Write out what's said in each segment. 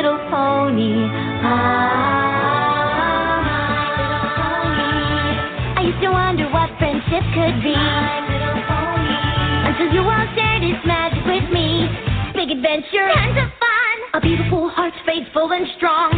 Little Pony. Ah. I used to wonder what friendship could be. Until you all shared its magic with me. Big adventure, tons of fun. A beautiful heart, faithful and strong.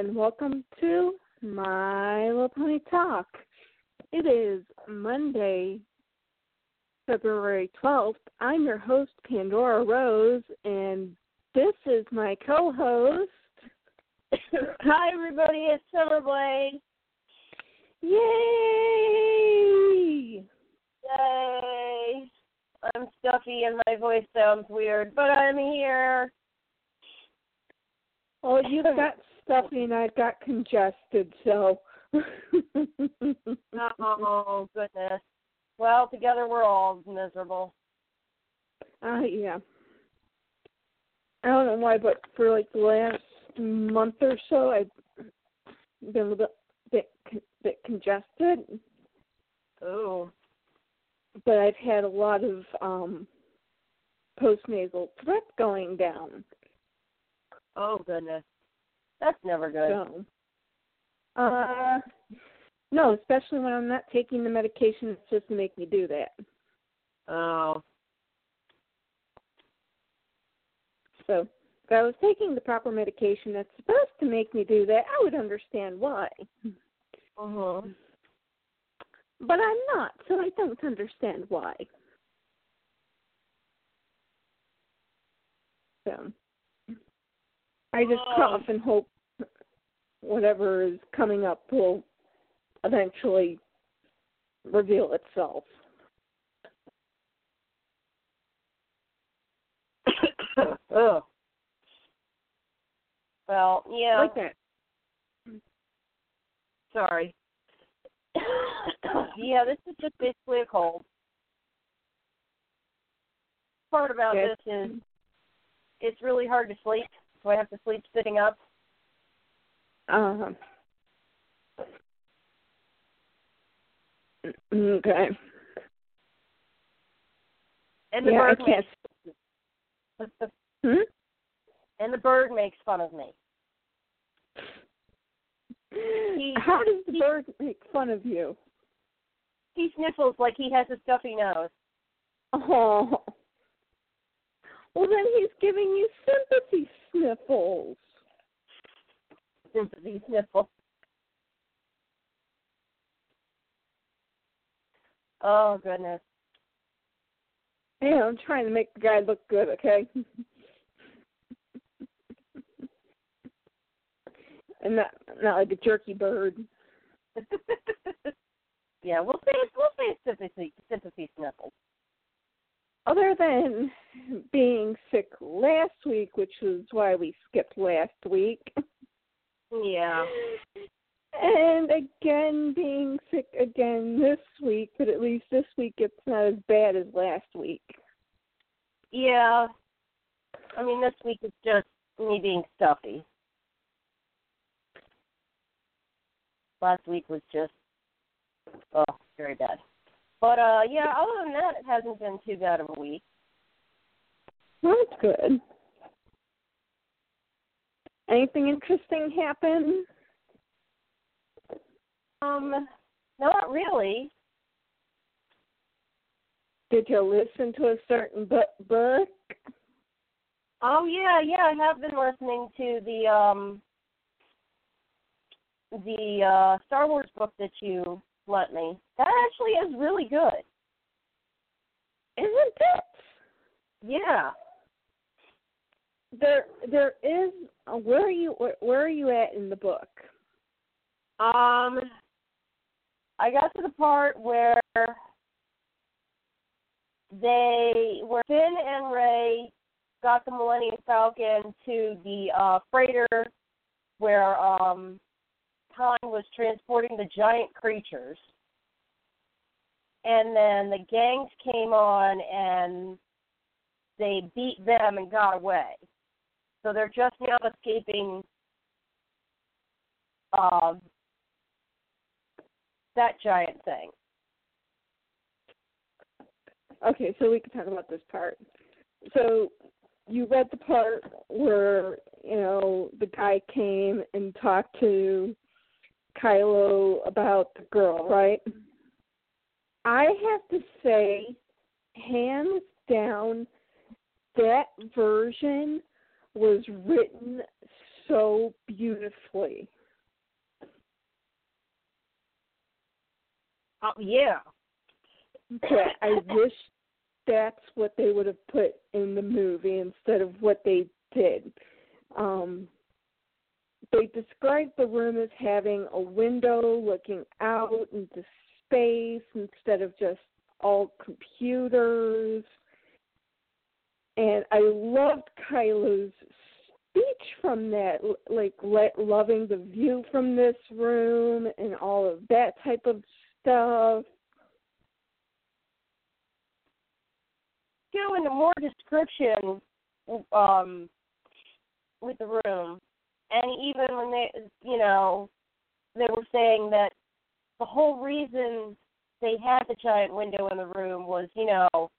And welcome to My Little Pony Talk. It is Monday, February 12th. I'm your host, Pandora Rose, and this is my co host. Hi, everybody. It's Summerblade. Yay! Yay. I'm stuffy and my voice sounds weird, but I'm here. Oh, well, you've got stuffy and I've got congested, so. Oh, goodness. Well, together we're all miserable. Uh, yeah. I don't know why, but for like the last month or so, I've been a little bit, bit, bit congested. Oh. But I've had a lot of um postnasal drip going down. Oh, goodness. That's never good. So, uh, no, especially when I'm not taking the medication. It's just to make me do that. Oh. So, if I was taking the proper medication that's supposed to make me do that, I would understand why. Uh-huh. But I'm not, so I don't understand why. So I just Oh. cough and hope whatever is coming up will eventually reveal itself. Ugh. Well, yeah. Like that. Sorry. yeah, this is just basically a cold. Part about Yes. this is it's really hard to sleep, so I have to sleep sitting up. Uh Okay. And the Yeah, I bird can't. makes Hmm? and the bird makes fun of me. He- How does the he- bird make fun of you? He sniffles like he has a stuffy nose. Oh. Well, then he's giving you sympathy sniffles. Sympathy sniffle. Oh goodness. Yeah, I'm trying to make the guy look good, okay? and not not like a jerky bird. yeah, we'll say we'll say sympathy sympathy sniffles. Other than being sick last week, which is why we skipped last week. Yeah. And again, being sick again this week, but at least this week it's not as bad as last week. Yeah. I mean this week is just me being stuffy. Last week was just oh, very bad. But uh yeah, other than that it hasn't been too bad of a week. Well, that's good. Anything interesting happen? Um not really. Did you listen to a certain bu- book? Oh yeah, yeah, I have been listening to the um the uh Star Wars book that you lent me. That actually is really good. Isn't it? Yeah. There, there is. Where are you? Where, are you at in the book? Um I got to the part where they where Finn and Rey got the Millennium Falcon to the uh freighter where um Han was transporting the giant creatures. And then the gangs came on and they beat them and got away. So they're just now escaping um, that giant thing. Okay, so we can talk about this part. So you read the part where you know the guy came and talked to Kylo about the girl, right? I have to say, hands down, that version was written so beautifully. Oh yeah. That I wish that's what they would have put in the movie instead of what they did. Um, they described the room as having a window looking out into space instead of just all computers. And I loved Kylo's speech from that, like loving the view from this room and all of that type of stuff. Go into more description um, with the room, and even when they, you know, they were saying that the whole reason they had the giant window in the room was, you know,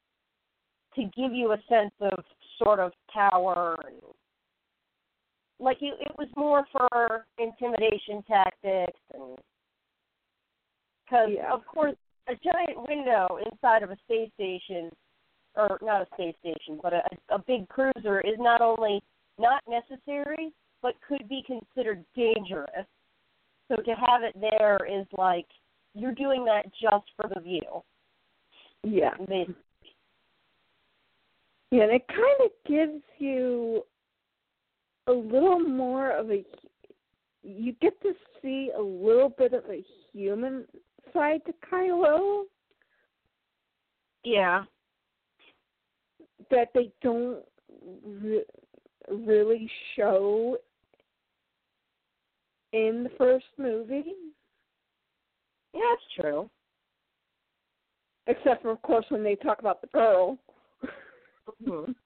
to give you a sense of sort of power and like you, it was more for intimidation tactics and because Yeah. of course a giant window inside of a space station or not a space station but a, a big cruiser is not only not necessary but could be considered dangerous so to have it there is like you're doing that just for the view Yeah. basically. Yeah, and it kind of gives you a little more of a. You get to see a little bit of a human side to Kylo yeah that they don't re- really show in the first movie, yeah that's true except for, of course, when they talk about the girl.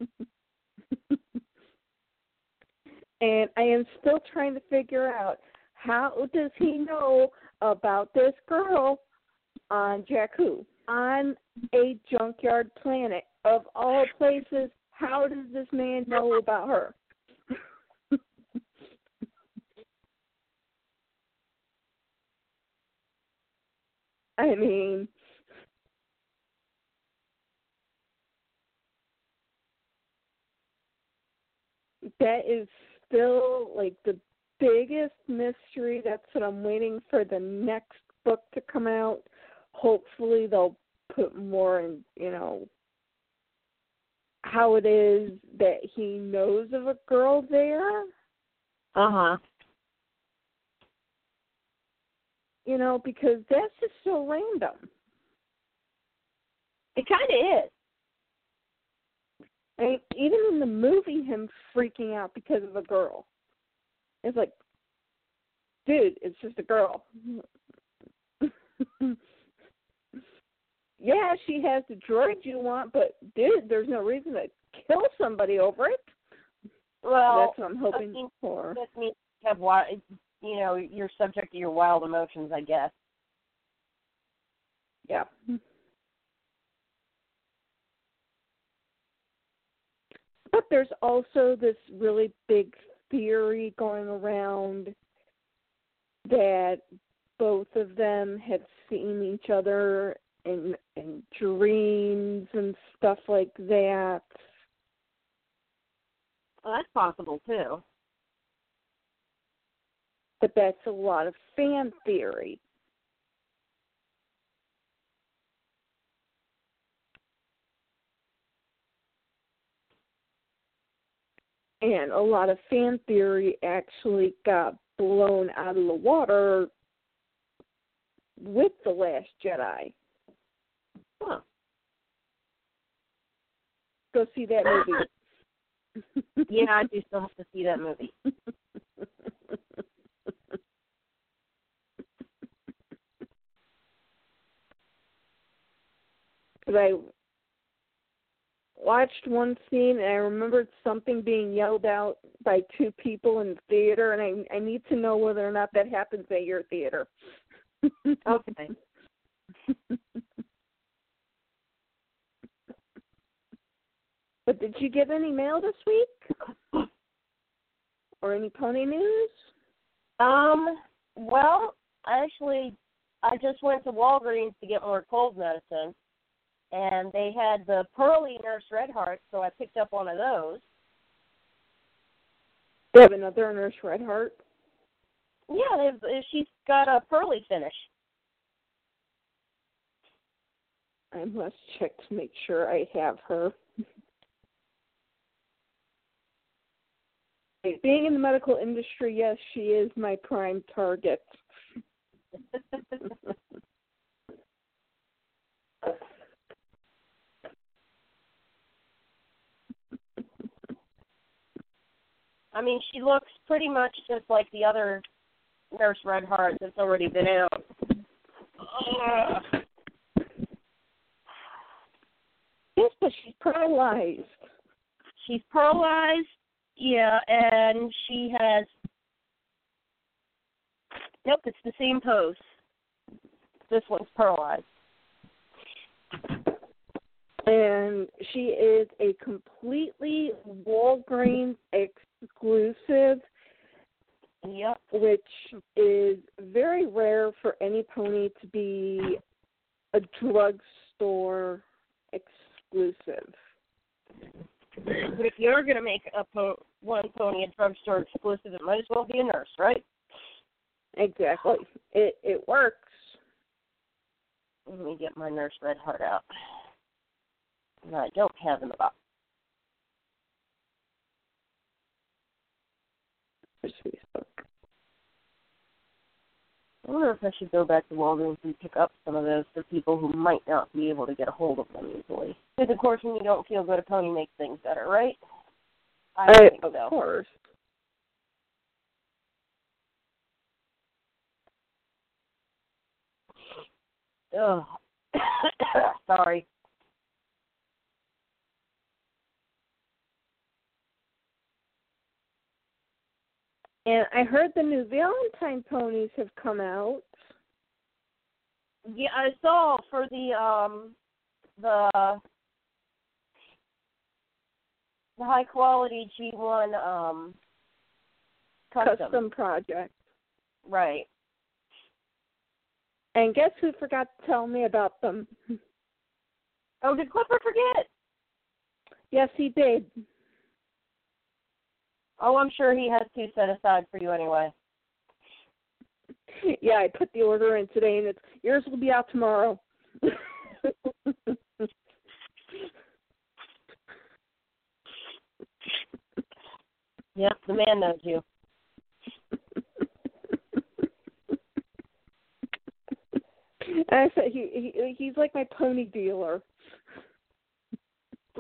And I am still trying to figure out how does he know about this girl on Jakku on a junkyard planet of all places? How does this man know about her? I mean, that is still like the biggest mystery. That's what I'm waiting for the next book to come out. Hopefully they'll put more in, you know, how it is that he knows of a girl there. uh-huh You know, because that's just so random. it kind of is I mean, even in the movie, him freaking out because of a girl. It's like, dude, it's just a girl. yeah, she has the droid you want, but dude, there's no reason to kill somebody over it. well That's what I'm hoping for. That means you have wild, you know, you're subject to your wild emotions, I guess. Yeah. But there's also this really big theory going around that both of them had seen each other in in dreams and stuff like that. Well, that's possible too. But that's a lot of fan theory. And a lot of fan theory actually got blown out of the water with The Last Jedi. Huh. Go see that movie. Yeah, I do still have to see that movie. Because I, watched one scene and I remembered something being yelled out by two people in the theater, and I I need to know whether or not that happens at your theater. Okay. but did you get any mail this week? Or any pony news? Um, well, actually, I just went to Walgreens to get more cold medicine, and they had the Pearly Nurse Redheart, so I picked up one of those. They have another Nurse Redheart. Yeah, they've, uh, she's got a pearly finish. I must check to make sure I have her. Being in the medical industry, yes, she is my prime target. I mean, she looks pretty much just like the other Nurse Redheart that's already been out. Ugh. Yes, but she's paralyzed. She's paralyzed, yeah, and she has. Nope, it's the same pose. This one's paralyzed. And she is a completely Walgreens exclusive, Yep. which is very rare for any pony to be a drugstore exclusive. But if you're going to make a po- one pony a drugstore exclusive, it might as well be a nurse, right? Exactly. It it works. Let me get my Nurse Redheart out. I don't have in the box. I wonder if I should go back to Walgreens and pick up some of those for people who might not be able to get a hold of them easily. Because of course, when you don't feel good, a pony makes things better, right? I Uh, think of so. course. Ugh. Sorry. And I heard the new Valentine ponies have come out. Yeah, I saw for the um the the high quality G one um custom. Custom project. Right. And guess who forgot to tell me about them? Oh, did Clifford forget? Yes, he did. Oh, I'm sure he has two set aside for you anyway. Yeah, I put the order in today, and it's yours will be out tomorrow. Yep, the man knows you. I said he, he he's like my pony dealer.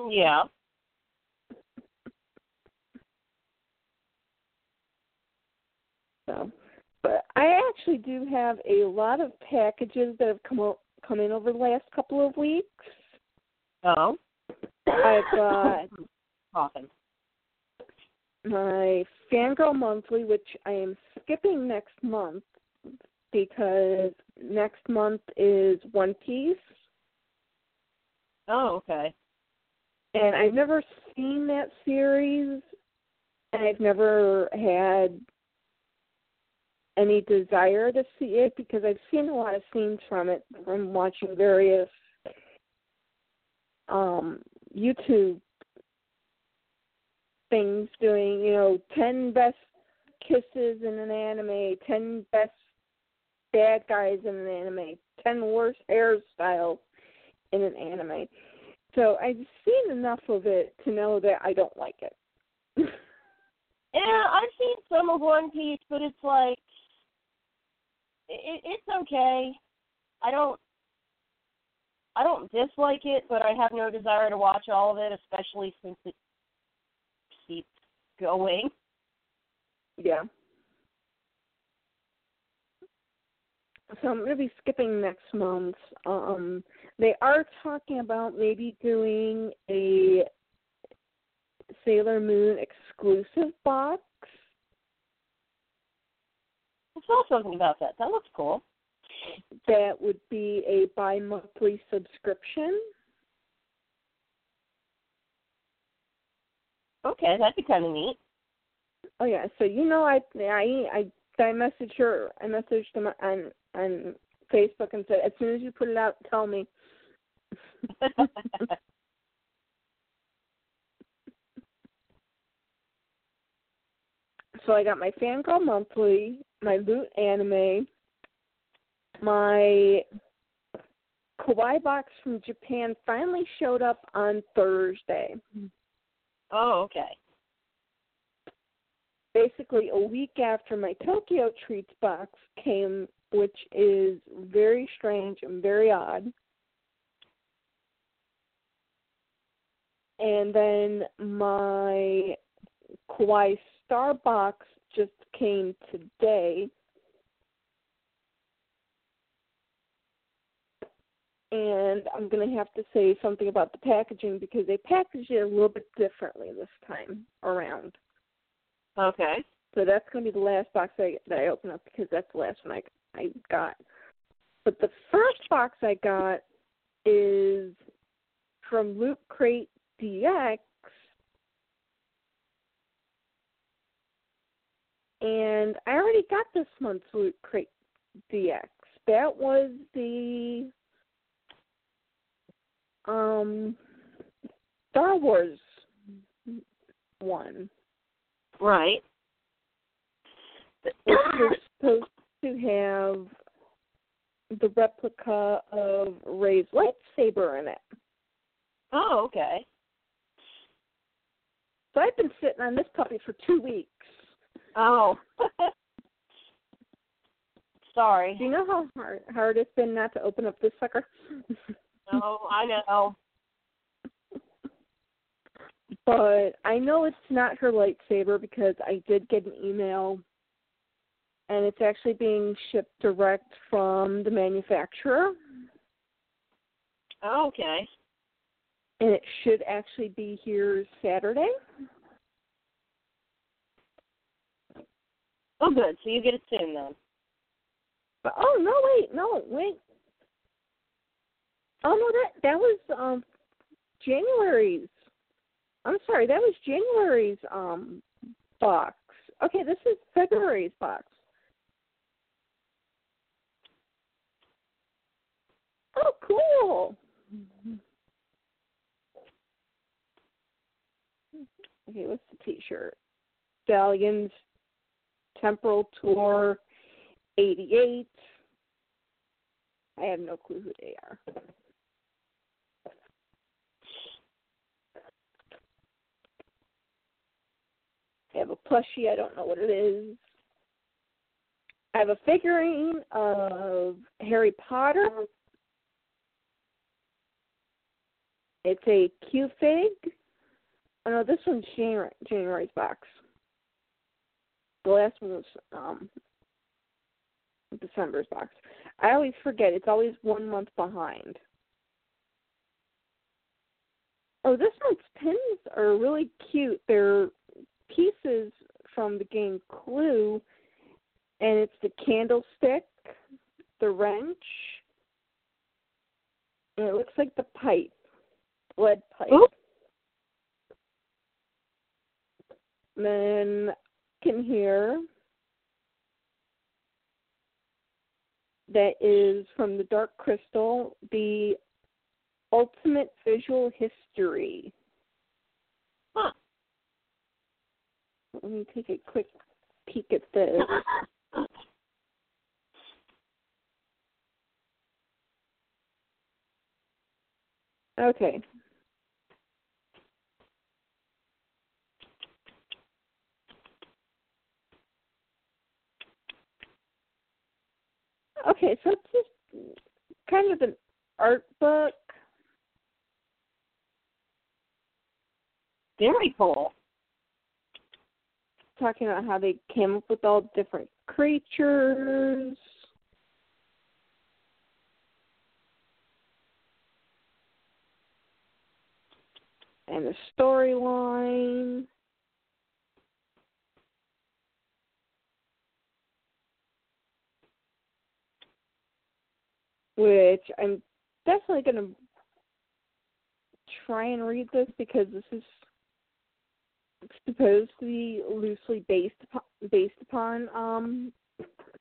Yeah. So, but I actually do have a lot of packages that have come o- come in over the last couple of weeks. Oh. I've got Often. my Fangirl Monthly, which I am skipping next month because next month is One Piece, Oh, okay. and I've never seen that series, and I've never had any desire to see it because I've seen a lot of scenes from it from watching various um YouTube things doing, you know, ten best kisses in an anime, ten best bad guys in an anime, ten worst hairstyles in an anime. So I've seen enough of it to know that I don't like it. Yeah, I've seen some of One Piece, but it's like it, it's okay. I don't I don't dislike it, but I have no desire to watch all of it, especially since it keeps going. yeah. So I'm gonna be skipping next month. Um They are talking about maybe doing a Sailor Moon exclusive box. I saw something about that. That looks cool. That would be a bi monthly subscription. Okay, that'd be kind of neat. Oh yeah, so you know I I I I messaged her I messaged them on on Facebook and said as soon as you put it out, tell me. so I got my Fangirl Monthly, my Loot Anime, my Kawaii box from Japan finally showed up on Thursday. oh, okay. Basically, a week after my Tokyo Treats box came, which is very strange and very odd. And then my Kawaii Star box just came today. And I'm going to have to say something about the packaging because they packaged it a little bit differently this time around. Okay. So that's going to be the last box I, that I open up because that's the last one I, I got. But the first box I got is from Loot Crate DX. And I already got this month's Loot Crate DX. That was the um Star Wars one. Right. which was supposed to have the replica of Rey's lightsaber in it. Oh, okay. So I've been sitting on this puppy for two weeks. Oh. Sorry. Do you know how hard hard it's been not to open up this sucker? No, I know. but I know it's not her lightsaber because I did get an email and it's actually being shipped direct from the manufacturer Oh, okay. and it should actually be here Saturday. Oh, good. So you get it soon then. But oh no, wait, no, wait. Oh no, that that was um January's. I'm sorry, that was January's um box. Okay, this is February's box. Oh, cool. Okay, what's the T-shirt? Stallyns Temporal Tour 88. I have no clue who they are. I have a plushie. I don't know what it is. I have a figurine of Harry Potter. It's a Q fig. Oh no, this one's January, January's box. The last one was um December's box. I always forget. It's always one month behind. Oh, this month's pins are really cute. They're pieces from the game Clue, and it's the candlestick, the wrench, and it looks like the pipe, lead pipe. Oop. Then hear that is from the Dark Crystal, the Ultimate Visual History. Huh. Let me take a quick peek at this. Okay. Okay, so it's just kind of an art book. Very cool. Talking about how they came up with all different creatures. And the storyline. Which I'm definitely going to try and read this because this is supposed to be loosely based upon, based upon um,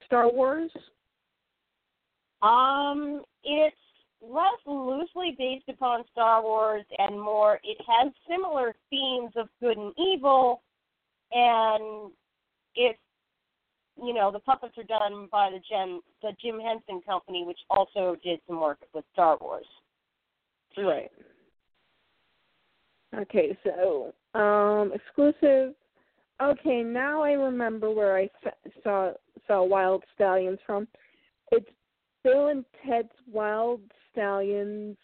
Star Wars. Um, it's less loosely based upon Star Wars and more. It has similar themes of good and evil, and it's you know the puppets are done by the Jim the Jim Henson Company, which also did some work with Star Wars. Right. Okay, so um exclusive. Okay, now I remember where I saw saw Wyld Stallyns from. It's Bill and Ted's Wild Stallions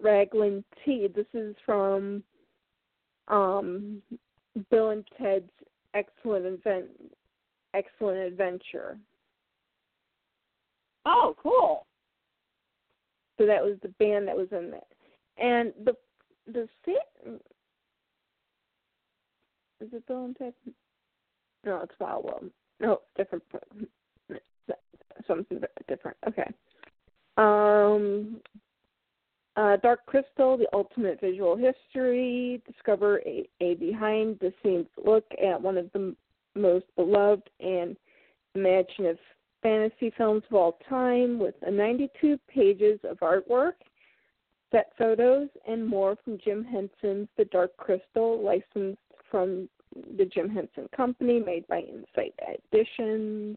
Raglan Tea. This is from um Bill and Ted's Excellent Event Excellent Adventure. Oh, cool. So that was the band that was in that. And the the is it Bill and Ted? No, it's Wild. No, different. Something different. Okay. Um, uh, Dark Crystal, the ultimate visual history. Discover a, a behind the scenes look at one of the most beloved and imaginative fantasy films of all time with 92 pages of artwork set photos, and more from Jim Henson's The Dark Crystal, licensed from the Jim Henson Company, made by Insight Editions.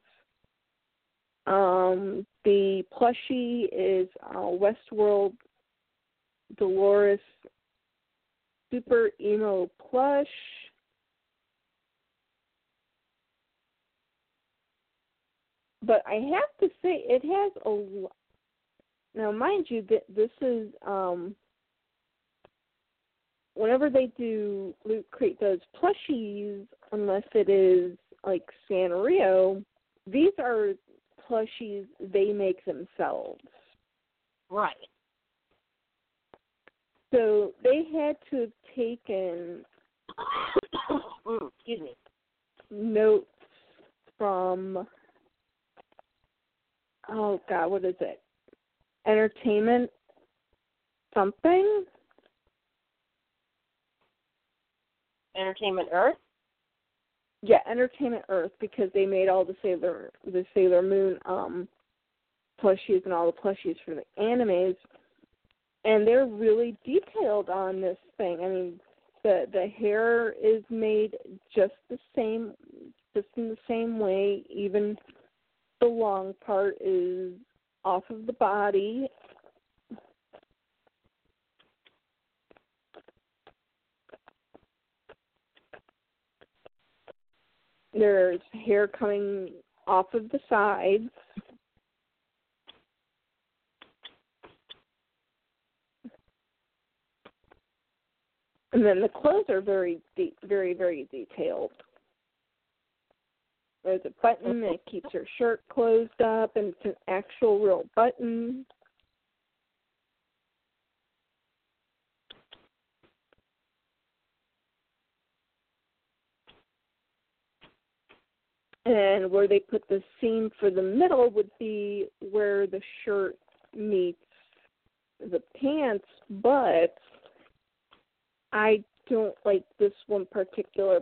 Um, the plushie is uh, Westworld Dolores Super Emo Plush. But I have to say, it has a now, mind you, that this is um, whenever they do Loot Crate does plushies, unless it is like Sanrio, these are plushies they make themselves. Right. So they had to have taken mm, excuse me notes from oh god, what is it? entertainment something. Entertainment Earth. Yeah, Entertainment Earth because they made all the Sailor the Sailor Moon um plushies and all the plushies for the animes, and they're really detailed on this thing. I mean, the the hair is made just the same, just in the same way. Even the long part is off of the body. There's hair coming off of the sides. And then the clothes are very, very, very detailed. There's a button that keeps her shirt closed up, and it's an actual real button. And where they put the seam for the middle would be where the shirt meets the pants, but I don't like this one particular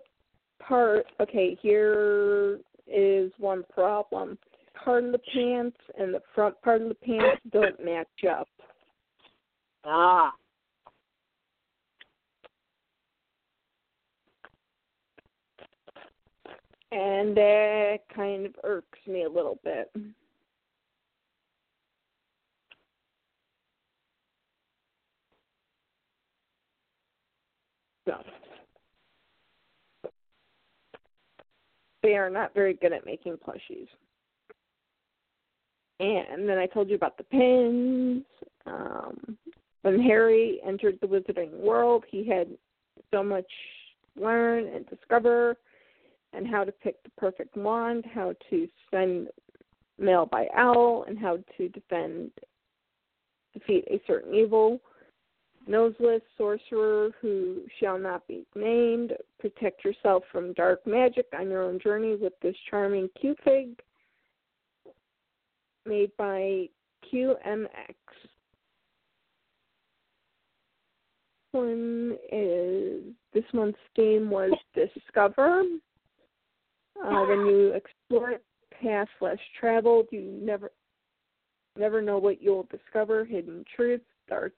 part. Okay, here is one problem. Part of the pants and the front part of the pants don't match up. Ah. And that kind of irks me a little bit. So. They are not very good at making plushies. And then I told you about the pins. Um, when Harry entered the Wizarding world, he had so much to learn and discover, and how to pick the perfect wand, how to send mail by owl, and how to defend defeat a certain evil. Noseless sorcerer who shall not be named. Protect yourself from dark magic on your own journey with this charming Q fig made by QMX. One is this month's game was Discover. Uh, when you explore path less traveled, you never never know what you'll discover. Hidden truths, dark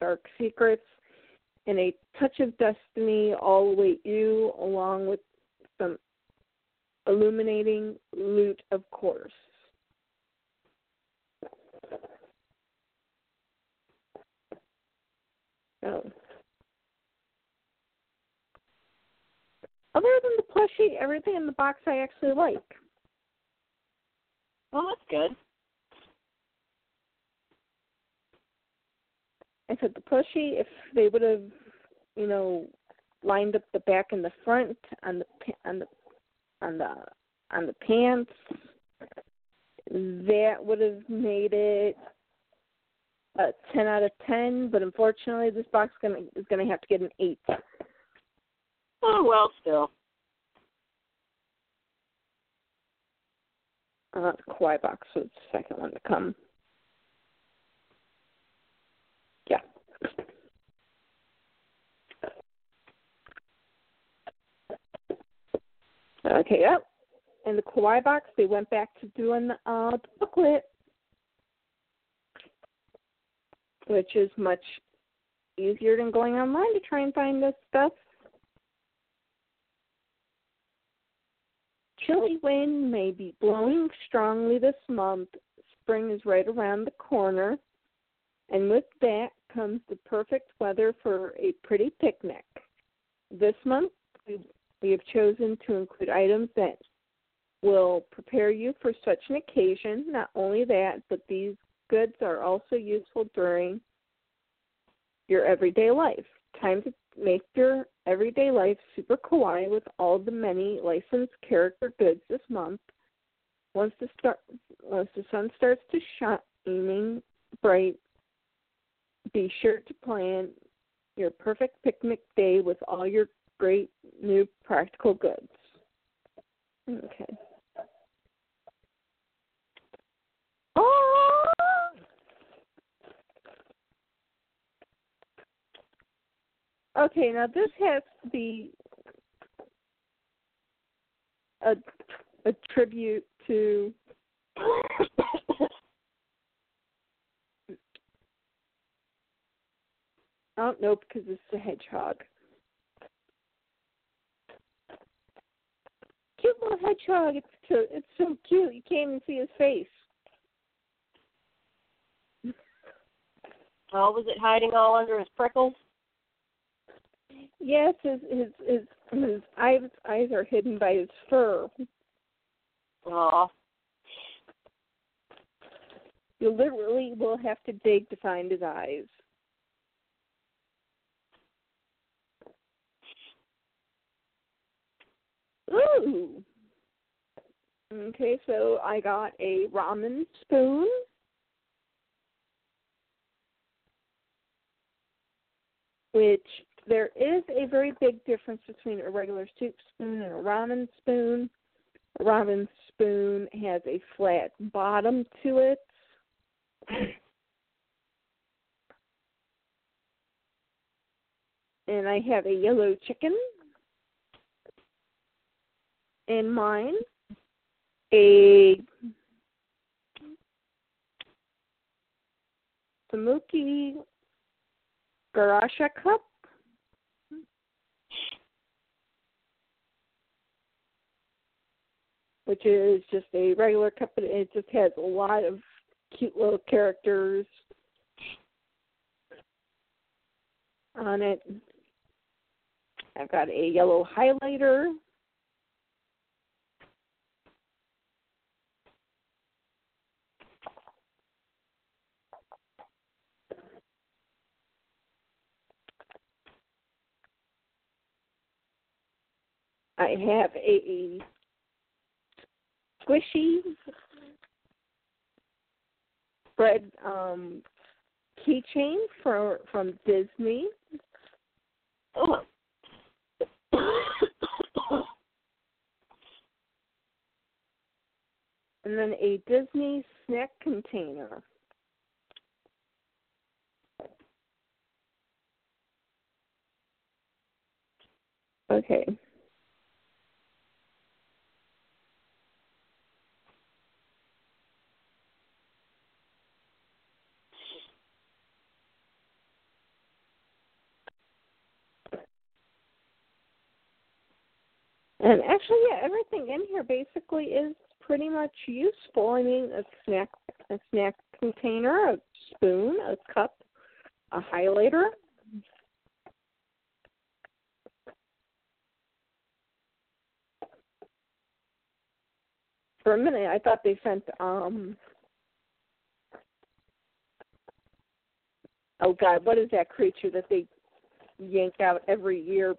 dark secrets, and a touch of destiny all await you, along with some illuminating loot, of course. Oh. Other than the plushie, everything in the box I actually like. Well, that's good. I said the plushie, if they would have, you know, lined up the back and the front on the on the on the on the pants, that would have made it a ten out of ten. But unfortunately, this box gonna is gonna have to get an eight. Oh well, still. Uh, the Kawaii box was the second one to come. Yeah. Okay, yep. In the Kawaii box, they went back to doing uh, the booklet, which is much easier than going online to try and find this stuff. Chilly wind may be blowing strongly this month. Spring is right around the corner. And with that comes the perfect weather for a pretty picnic. This month, we, we have chosen to include items that will prepare you for such an occasion. Not only that, but these goods are also useful during your everyday life. Time to make your everyday life super kawaii with all the many licensed character goods this month. Once the start, once the sun starts to shining bright, be sure to plan your perfect picnic day with all your great new practical goods. Okay. Oh! Okay, now this has to be a a tribute to Oh no, because it's a hedgehog. Cute little hedgehog. It's so it's so cute. You can't even see his face. Oh, was it hiding all under his prickles? Yes, his his his, his eyes eyes are hidden by his fur. Aw. You literally will have to dig to find his eyes. Ooh. Okay, so I got a ramen spoon. Which there is a very big difference between a regular soup spoon and a ramen spoon. A ramen spoon has a flat bottom to it. And I have a yellow chicken in mine. A Sumikko Gurashi cup. Which is just a regular cup, and it just has a lot of cute little characters on it. I've got a yellow highlighter. I have a squishy bread um, keychain for from Disney. Oh. and then a Disney snack container. Okay. And actually, yeah, everything in here basically is pretty much useful. I mean, a snack, a snack container, a spoon, a cup, a highlighter. For a minute, I thought they sent um. Oh God, what is that creature that they yank out every year?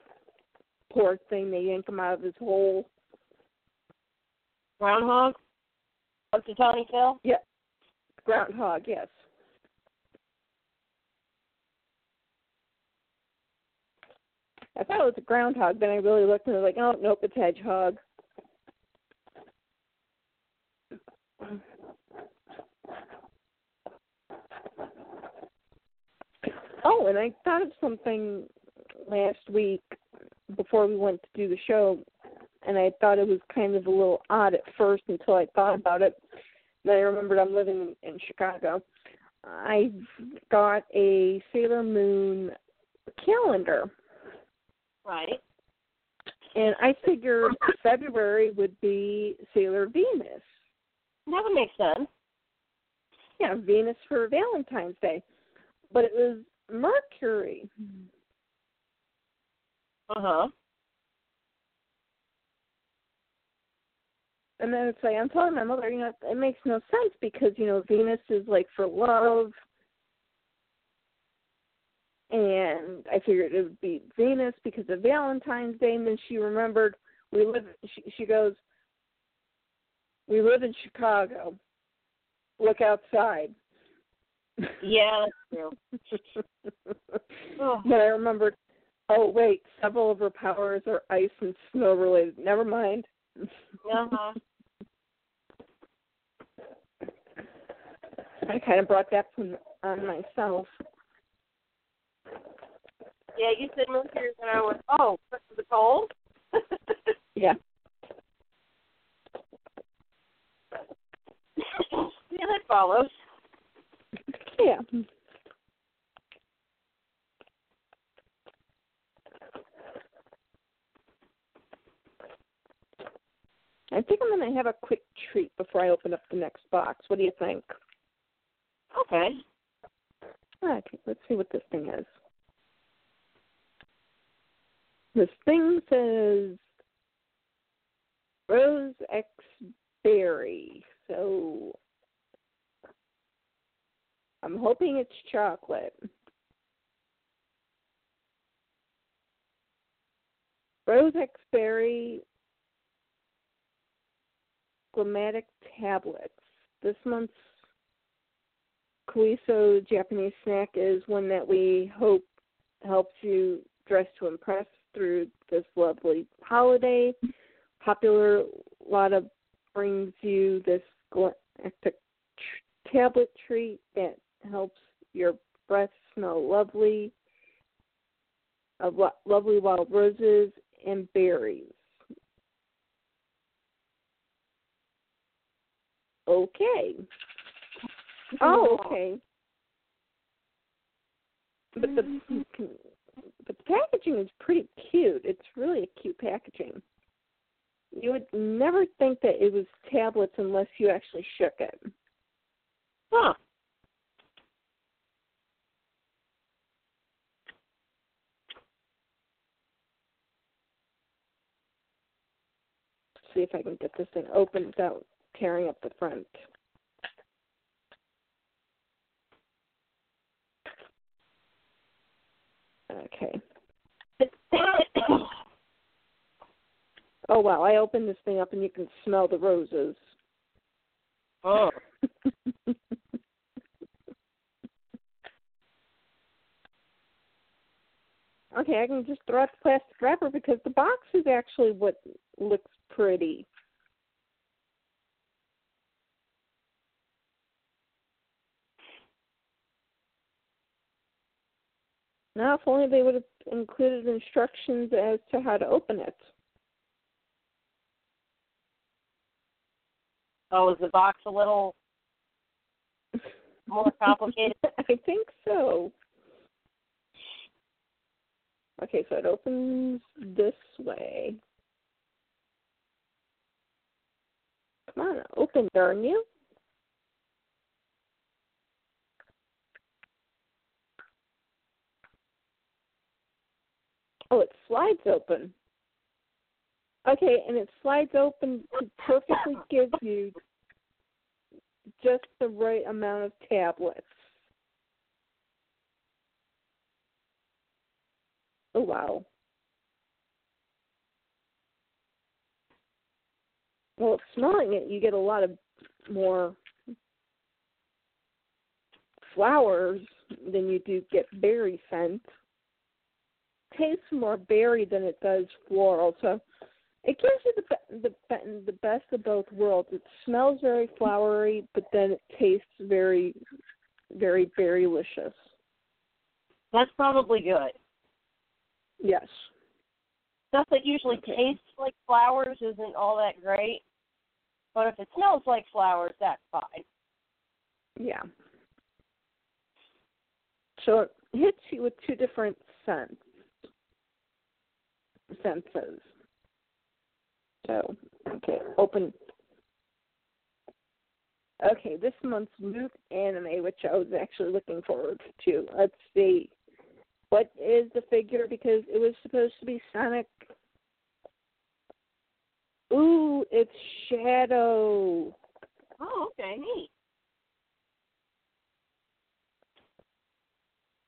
Poor thing, they yank him out of his hole. Groundhog? Dr. Tony Phil? Yeah. Groundhog, yes. I thought it was a groundhog, then I really looked and I was like, oh, nope, it's hedgehog. Oh, and I thought of something last week before we went to do the show, and I thought it was kind of a little odd at first until I thought about it. Then I remembered I'm living in Chicago. I got a Sailor Moon calendar. Right. And I figured February would be Sailor Venus. That would make sense. Yeah, Venus for Valentine's Day. But it was Mercury. Uh huh. And then it's like I'm telling my mother, you know, it makes no sense because you know Venus is like for love, and I figured it would be Venus because of Valentine's Day. And then she remembered we live. She, she goes, "We live in Chicago. Look outside." Yeah, that's true. oh. Then I remembered. Oh wait, several of her powers are ice and snow related. Never mind. Uh-huh. I kind of brought that from on myself. Yeah, you said Mercury, and I went, oh, the cold? Yeah. yeah, that follows. Yeah. I think I'm going to have a quick treat before I open up the next box. What do you think? Okay. Okay, let's see what this thing is. This thing says Rose X Berry. So I'm hoping it's chocolate. Rose X Berry Glammatic tablets. This month's Kuiso Japanese snack is one that we hope helps you dress to impress through this lovely holiday. Popular Lotte brings you this galactic tablet treat that helps your breath smell lovely of lo- lovely wild roses and berries. Okay. Oh, oh, okay. But the but the packaging is pretty cute. It's really a cute packaging. You would never think that it was tablets unless you actually shook it. Huh. See if I can get this thing open without tearing up the front. Okay. oh wow, I opened this thing up and you can smell the roses. Oh. okay, I can just throw out the plastic wrapper because the box is actually what looks pretty. Now, if only they would have included instructions as to how to open it. Oh, is the box a little more complicated? I think so. Okay, so it opens this way. Come on, open, darn you. Oh, it slides open. Okay, and it slides open to perfectly give you just the right amount of tablets. Oh wow. Well, smelling it, you get a lot of more flowers than you do get berry scent. Tastes more berry than it does floral, so it gives you the the the best of both worlds. It smells very flowery, but then it tastes very, very berrylicious. That's probably good. Yes. Stuff that usually Okay. tastes like flowers isn't all that great, but if it smells like flowers, that's fine. Yeah. So it hits you with two different scents senses. So okay, open Okay, this month's Loot Anime, which I was actually looking forward to. Let's see. What is the figure? Because it was supposed to be Sonic. Ooh, it's Shadow. Oh, okay, neat.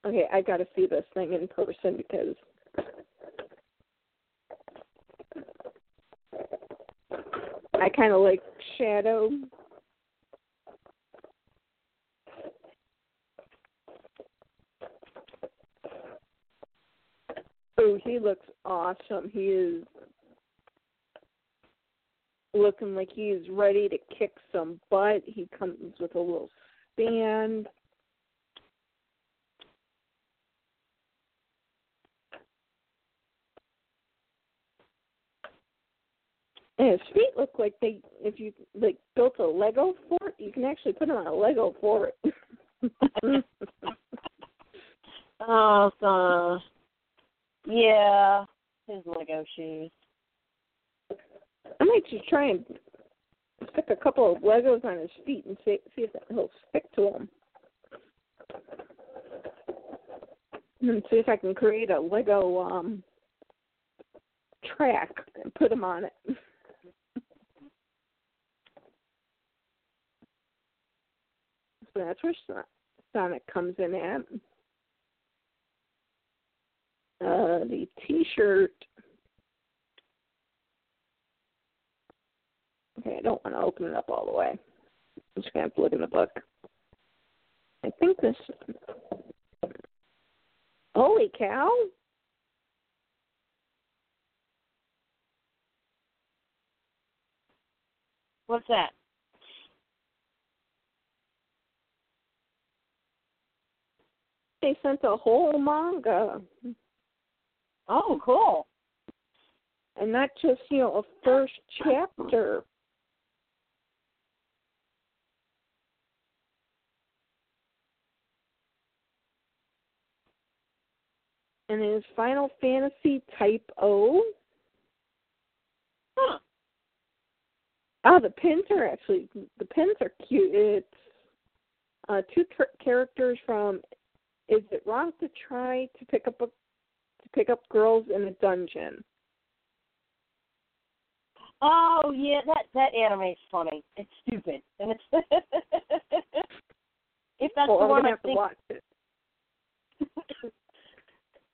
Okay, I got to see this thing in person because I kind of like Shadow. Oh, he looks awesome. He is looking like he's ready to kick some butt. He comes with a little stand. And his feet look like they, if you like built a Lego fort, you can actually put him on a Lego fort. So yeah, his Lego shoes. I might just try and stick a couple of Legos on his feet and see see if he'll stick to them. And see if I can create a Lego um track and put him on it. So that's where Sonic comes in at. Uh, the T-shirt. Okay, I don't want to open it up all the way. I'm just gonna have to look in the book. I think this. Holy cow! What's that? They sent a whole manga, Oh, cool. and not just you know a first chapter. And it is Final Fantasy Type O. Huh. Oh, the pins are actually the pins are cute. It's uh, two char- characters from Is It Wrong to Try to Pick Up a to Pick Up Girls in a Dungeon? Oh yeah, that that anime's funny. It's stupid, and it's if that's well, the I'm one gonna I have to watch it.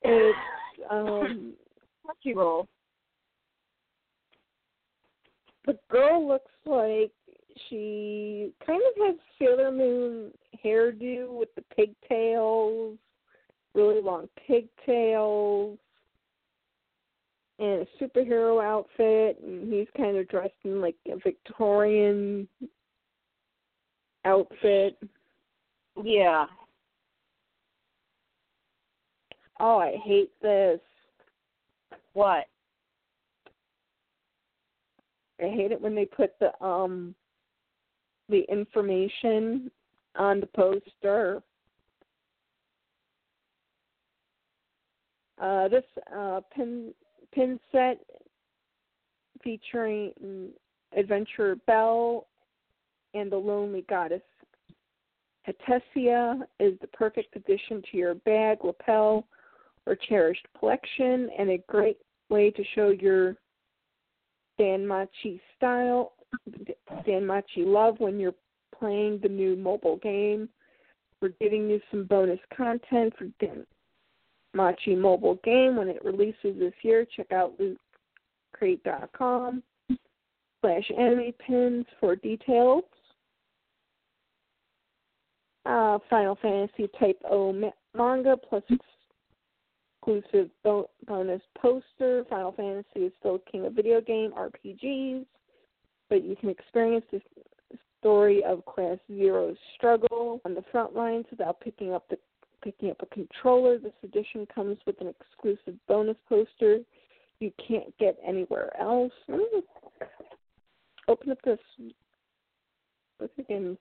It's um Crunchyroll. the girl looks like she kind of has Sailor Moon hairdo with the pigtails really long pigtails and a superhero outfit and he's kind of dressed in like a Victorian outfit. Yeah. Oh, I hate this. What? I hate it when they put the um the information on the poster. Uh, this uh, pin pin set featuring Adventurer Bell and the Lonely Goddess Hetesia is the perfect addition to your bag, lapel, or cherished collection, and a great way to show your DanMachi style, DanMachi love when you're playing the new mobile game. We're giving you some bonus content for DanMachi mobile game when it releases this year. Check out lootcrate.com slash anime pins for details. Uh, Final Fantasy Type O manga plus exclusive bonus poster. Final Fantasy is still king of video game RPGs, but you can experience the story of Class Zero's struggle on the front lines without picking up the picking up a controller. This edition comes with an exclusive bonus poster you can't get anywhere else. Open up this. Look again.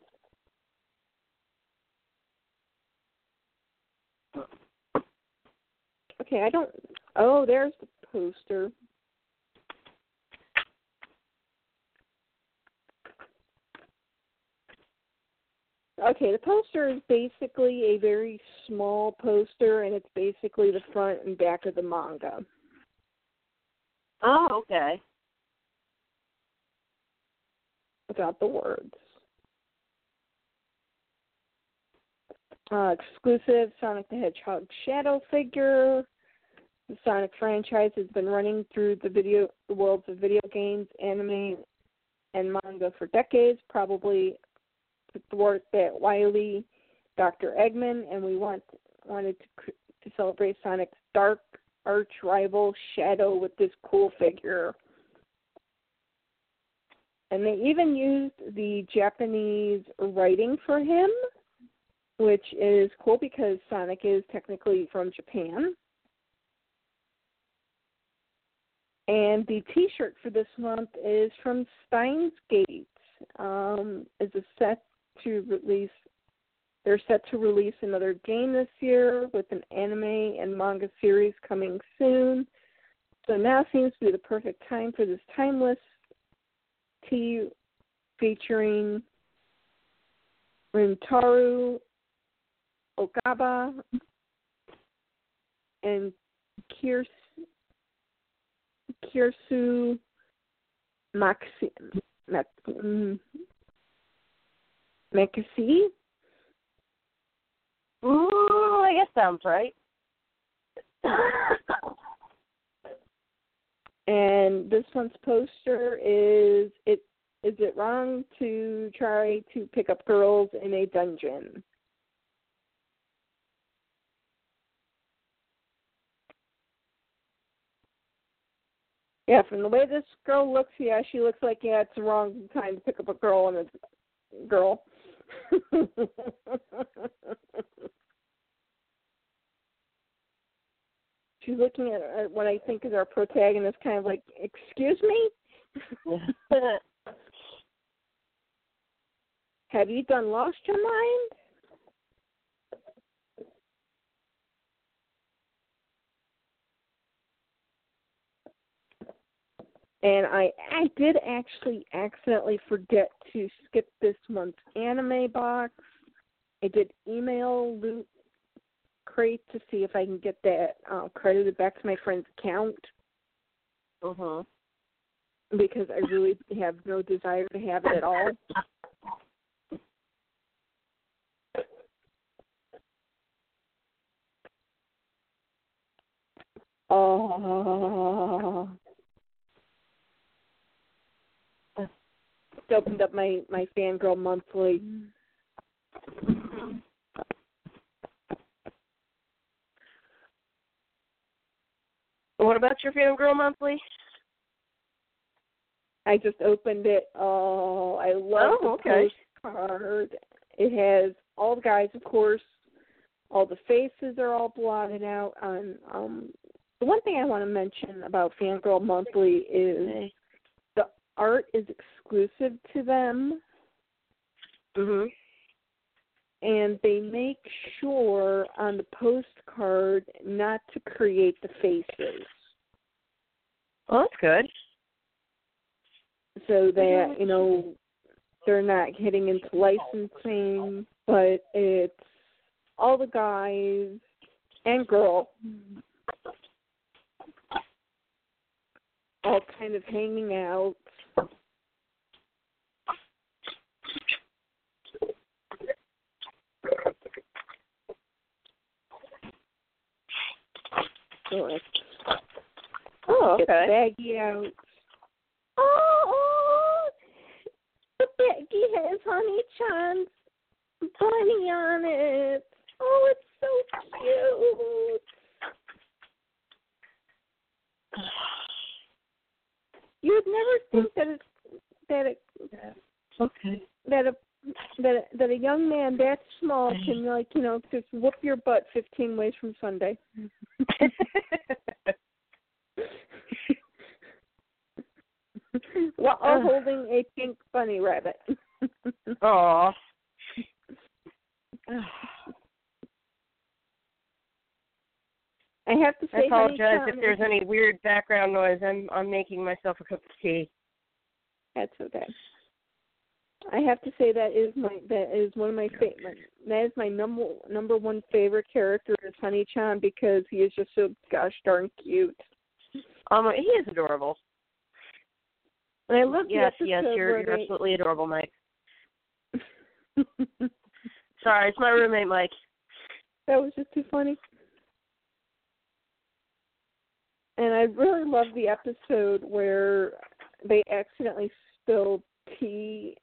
Okay, I don't. Oh, there's the poster. Okay, the poster is basically a very small poster, and it's basically the front and back of the manga. Oh, okay. Without the words. Uh, exclusive Sonic the Hedgehog shadow figure. The Sonic franchise has been running through the video the worlds of video games, anime, and manga for decades. Probably thwart that wily Dr. Eggman, and we want wanted to to celebrate Sonic's dark arch rival Shadow with this cool figure. And they even used the Japanese writing for him which is cool because Sonic is technically from Japan. And the T-shirt for this month is from Steins Gate. Um, is a set to release. They're set to release another game this year with an anime and manga series coming soon. So now seems to be the perfect time for this timeless tea featuring Rintaro Okabe and Kirsu, Kirsu Maxi, mm-hmm. Mac, mm, Makasi. Ooh, I guess sounds right. and this one's poster is it is it wrong to try to pick up girls in a dungeon? Yeah, from the way this girl looks, yeah, she looks like yeah, it's the wrong time to pick up a girl and a girl. She's looking at uh, what I think is our protagonist, kind of like, "Excuse me." Have you done lost your mind? And I I did actually accidentally forget to skip this month's anime box. I did email Loot Crate to see if I can get that uh, credited back to my friend's account. Uh huh. Because I really have no desire to have it at all. Oh. Opened up my my fangirl monthly. What about your Fangirl Monthly? I just opened it. Oh, I love Oh, the okay. postcard. It has all the guys, of course. All the faces are all blotted out. On um, the one thing I want to mention about Fangirl Monthly is the art is exclusive to them, Mhm. and they make sure on the postcard not to create the faces. Well, that's good. so that you know they're not getting into licensing, but it's all the guys and girl all kind of hanging out. It's Oh, get okay. the baggie out. Oh, the baggie has Honey Chan's bunny on it. Oh, it's so cute. You'd never think that it, that it, Okay. that a that a, that a young man that small can like you know just whoop your butt fifteen ways from Sunday. While Ugh. holding a pink bunny rabbit. Aw. I have to say, Honey apologize if there's any weird background noise. I'm I'm making myself a cup of tea. That's okay. I have to say that is my that is one of my favorite. That is my number number one favorite character is Honey Chan because he is just so gosh darn cute. Um, he is adorable. And I love Yes, yes, you're you're absolutely adorable, Mike. Sorry, it's my roommate, Mike. that was just too funny. And I really love the episode where they accidentally spilled tea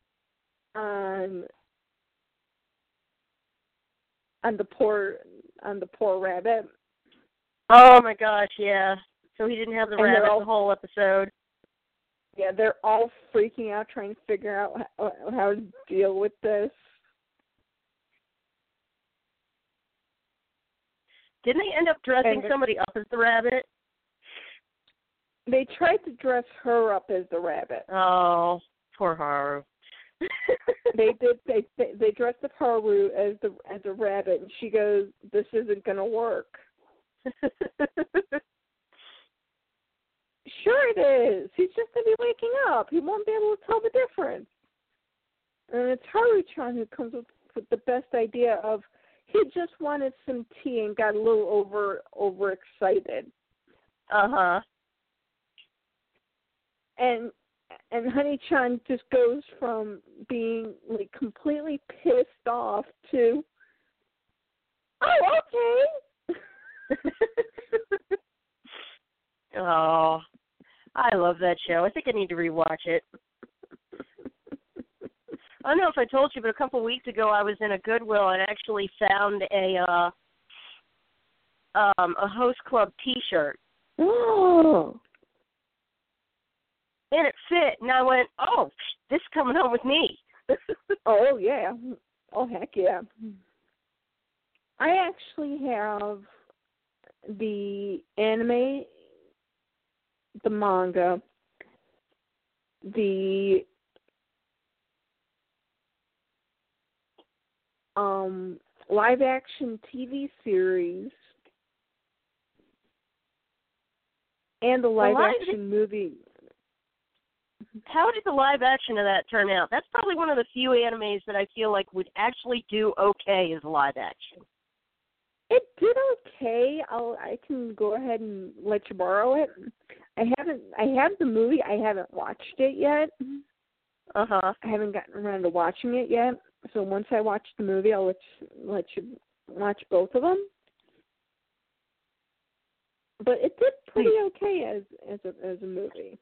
Um, on on the poor on the poor rabbit. Oh my gosh, yeah. So he didn't have the And rabbit all- the whole episode. Yeah, they're all freaking out trying to figure out how, uh, how to deal with this. Didn't they end up dressing And- somebody up as the rabbit? They tried to dress her up as the rabbit. Oh, poor Haru. They did. They they, dressed up Haru as the as a rabbit, and she goes, "This isn't going to work." Sure, it is. He's just going to be waking up. He won't be able to tell the difference. And it's Haru-chan who comes up with the best idea of he just wanted some tea and got a little over overexcited. uh huh. and and Honey Chan just goes from being like completely pissed off to oh okay oh, I love that show. I think I need to rewatch it. I don't know if I told you, but a couple of weeks ago I was in a Goodwill and actually found a uh um a host club T-shirt, oh and it fit. And I went, "Oh, this is coming home with me." oh yeah oh heck yeah I actually have the anime the manga the um live action TV series and the live live- action movie. How did the live action of that turn out? That's probably one of the few animes that I feel like would actually do okay as live action. It did okay. I'll I can go ahead and let you borrow it. I haven't I have the movie, I haven't watched it yet. Uh huh. I haven't gotten around to watching it yet. So once I watch the movie I'll let you, let you watch both of them. But it did pretty okay as as a as a movie.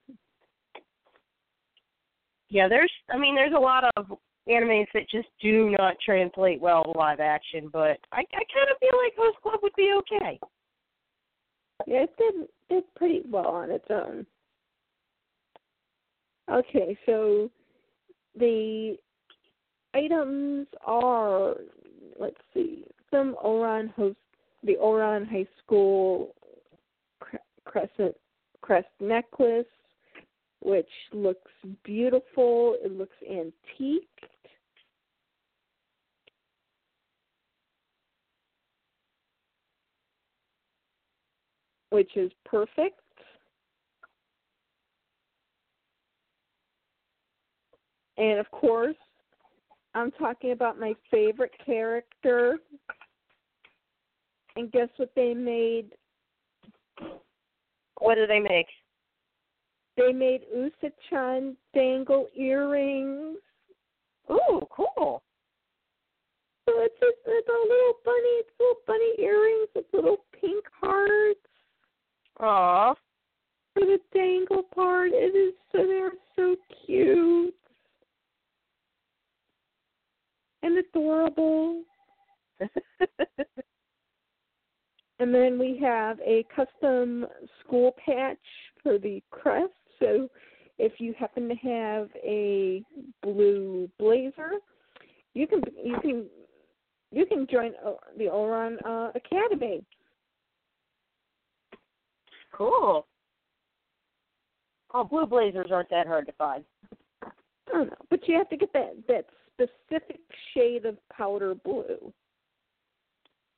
Yeah, there's. I mean, there's a lot of animes that just do not translate well to live action, but I, I kind of feel like Host Club would be okay. Yeah, it did did pretty well on its own. Okay, so the items are let's see, some Ouran host the Ouran High School crescent crest necklace, which looks beautiful. It looks antique. Which is perfect. And of course, I'm talking about my favorite character. And guess what they made? What did they make? They made Usa-chan dangle earrings. Ooh, cool. So it's just it's a little bunny, it's little bunny earrings with little pink hearts. Aww. For the dangle part, it is so they're so cute and adorable. and then we have a custom school patch for the crest. So if you happen to have a blue blazer, you can you can you can join the Ouran uh, Academy. Cool. Oh, blue blazers aren't that hard to find. I don't know, but you have to get that that specific shade of powder blue.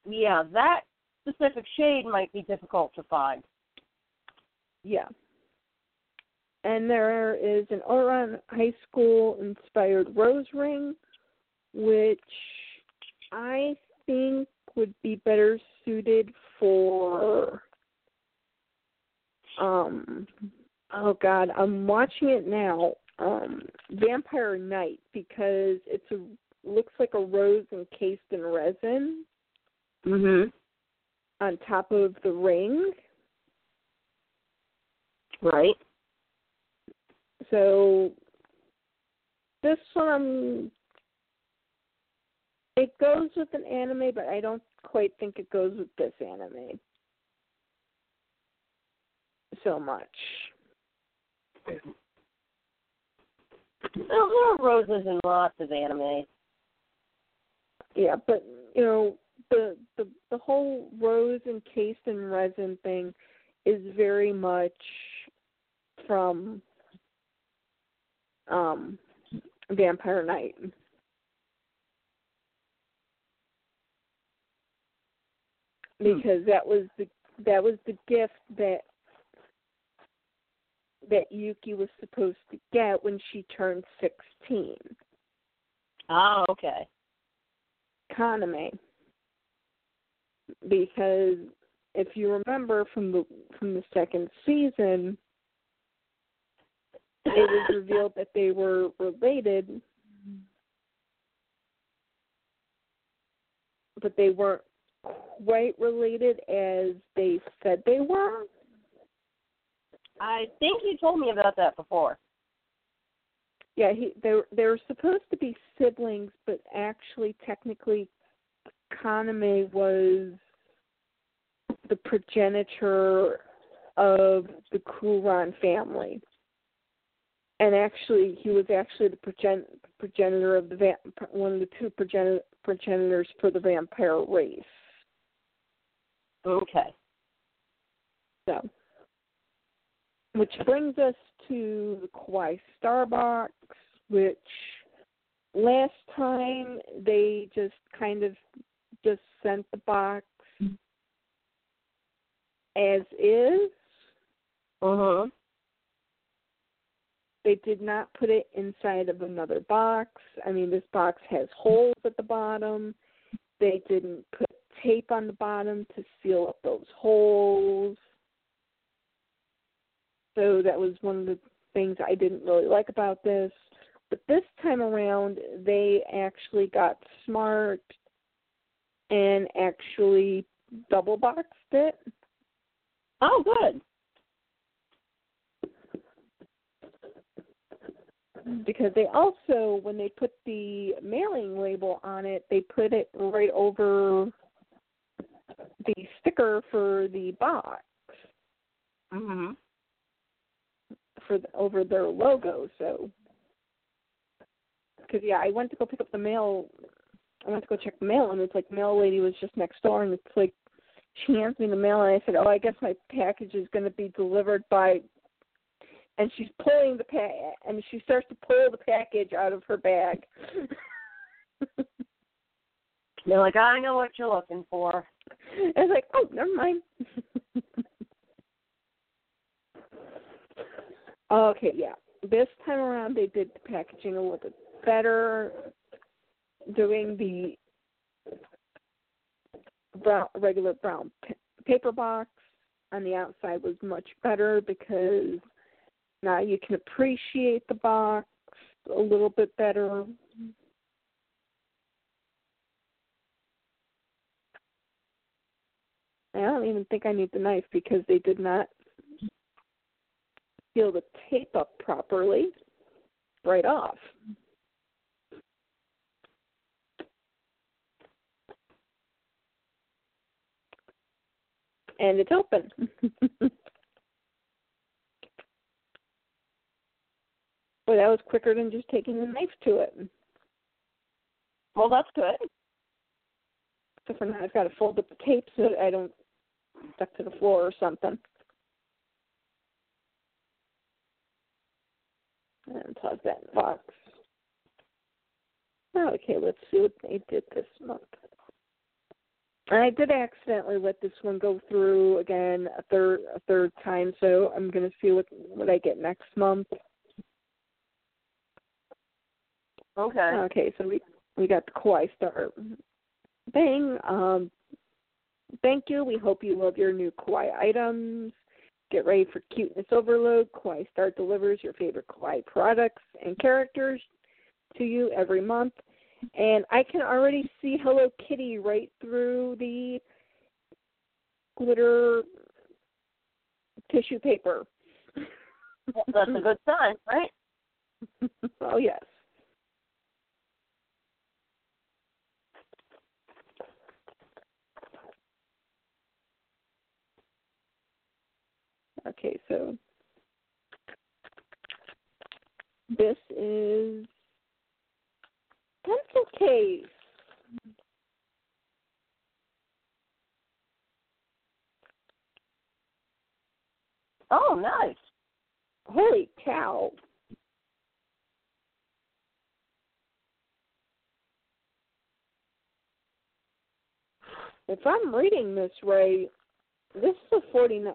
Yeah, that specific shade might be difficult to find. Yeah. And there is an Ouran High School inspired rose ring, which I think would be better suited for um oh god, I'm watching it now um Vampire Knight because it's a looks like a rose encased in resin. Mhm. On top of the ring. Right. So this one um, it goes with an anime, but I don't quite think it goes with this anime so much. There are roses in lots of anime. Yeah, but you know the the the whole rose encased in resin thing is very much from um Vampire Knight. Because that was the that was the gift that that Yuki was supposed to get when she turned 16. Oh, okay. Kaname. Because if you remember from the from the second season, it was revealed that they were related, but they weren't quite related as they said they were. I think you told me about that before. Yeah, he they they were supposed to be siblings, but actually, technically, Kaname was the progenitor of the Kuran family, and actually, he was actually the progen- progenitor of the va- one of the two progen- progenitors for the vampire race. Okay. So which brings us to the Kawaii Starbucks, which last time they just kind of just sent the box as is. Uh huh. They did not put it inside of another box. I mean, this box has holes at the bottom. They didn't put tape on the bottom to seal up those holes. So that was one of the things I didn't really like about this. But this time around, they actually got smart and actually double boxed it. Oh, good. Because they also, when they put the mailing label on it, they put it right over the sticker for the box. Mhm. for the, over their logo. So, because yeah, I went to go pick up the mail. I went to go check the mail, and it's like mail lady was just next door, and it's like she hands me the mail, and I said, "Oh, I guess my package is going to be delivered by." And she's pulling the pa- and she starts to pull the package out of her bag. They're like, I know what you're looking for. I was like, oh, never mind. okay, yeah. This time around, they did the packaging a little bit better, doing the brown, regular brown pa- paper box on the outside was much better because now you can appreciate the box a little bit better. I don't even think I need the knife because they did not peel the tape up properly right off. And it's open. Well, that was quicker than just taking the knife to it. Well, that's good. So for now I've got to fold up the tape so that I don't stuck to the floor or something. And plug that in the box. Okay, let's see what they did this month. And I did accidentally let this one go through again a third a third time, so I'm gonna see what what I get next month. Okay. Okay, so we we got the Kawaii Star thing. Um, thank you. We hope you love your new Kawaii items. Get ready for cuteness overload. Kawaii Star delivers your favorite Kawaii products and characters to you every month. And I can already see Hello Kitty right through the glitter tissue paper. That's a good sign, right? oh yes. Okay, so this is pencil case. Oh, nice. Holy cow. If I'm reading this right, this is a forty nine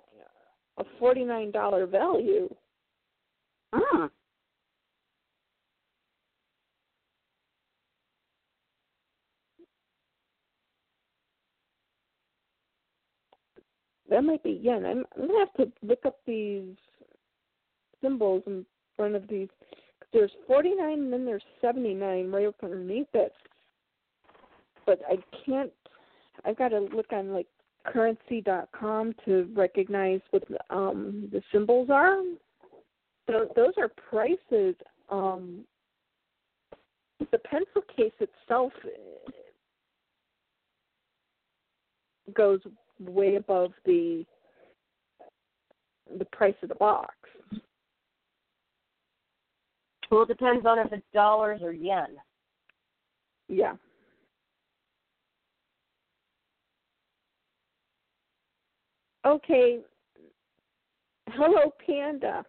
a forty nine dollar value. Mm. That might be yen. I'm, I'm gonna have to look up these symbols in front of these. There's forty nine and then there's seventy nine right underneath it. But I can't. I've got to look on like currency.com to recognize what um the symbols are. So those are prices. Um, the pencil case itself eh, goes way above the the price of the box. Well, it depends on if it's dollars or yen. Yeah. Okay. Hello Panda.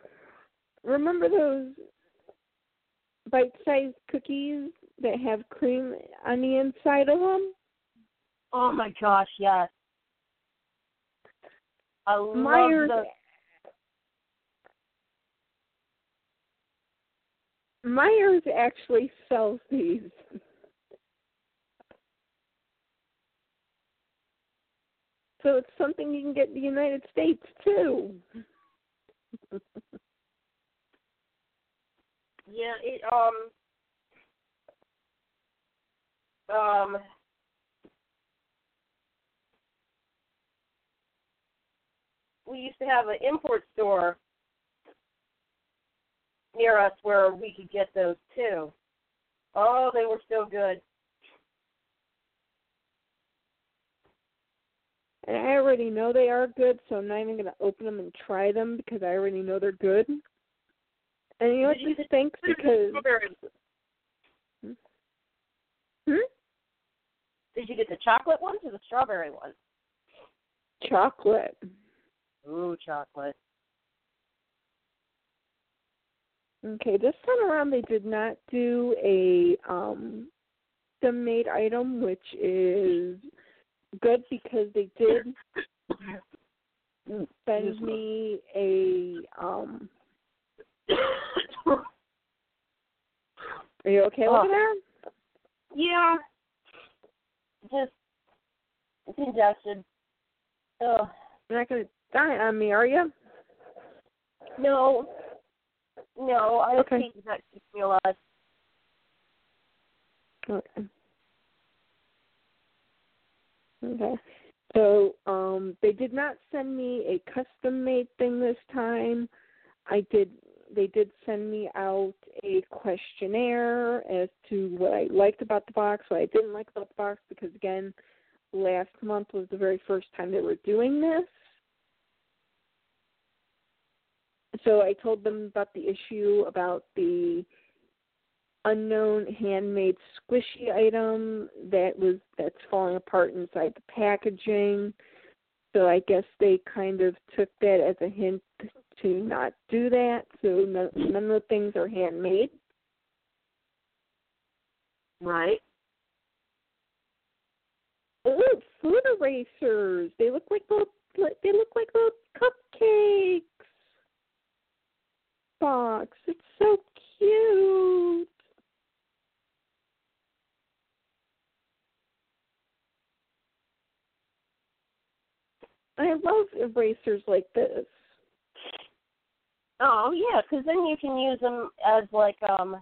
Remember those bite-sized cookies that have cream on the inside of them? Oh my gosh, yes. I love Meijer the Meijer actually sells these. So it's something you can get in the United States too. yeah, it um um we used to have an import store near us where we could get those too. Oh, they were so good. And I already know they are good, so I'm not even going to open them and try them because I already know they're good. And you know what Did you this stinks because Strawberry. hmm? Did you get the chocolate ones or the strawberry ones? chocolate. Ooh, chocolate. Okay, this time around they did not do a um custom made item, which is good because they did send me a um Are you okay Oh. over there? Yeah. Just congested. Ugh. You're not gonna die on me, are you? No. No, I Okay. think that keeps me alive. Okay. Okay. So, um, they did not send me a custom made thing this time. I did they did send me out a questionnaire as to what I liked about the box, what I didn't like about the box because again, last month was the very first time they were doing this. So I told them about the issue about the unknown handmade squishy item that was that's falling apart inside the packaging. So I guess they kind of took that as a hint to not do that. So none, none of the things are handmade. Right. Ooh, food erasers. They look like little. They look like little cupcakes. Box. It's so cute. I love erasers like this. Oh yeah, because then you can use them as like um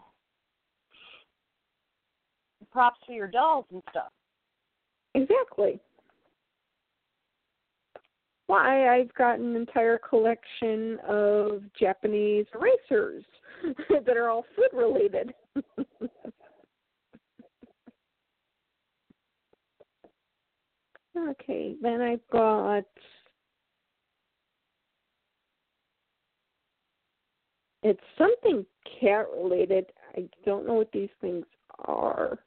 props for your dolls and stuff. Exactly. Why I've got an entire collection of Japanese erasers that are all food related. okay, then I've got it's something cat related. I don't know what these things are.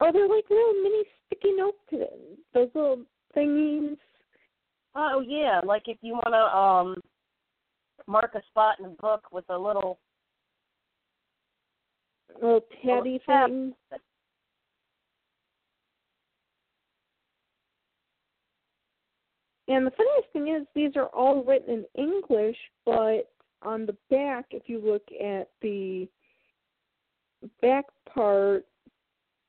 Oh, they're like little mini sticky note pins. Those little thingies. Oh yeah, like if you want to um mark a spot in a book with a little Little teddy tab. things. And the funniest thing is, these are all written in English, but on the back, if you look at the back part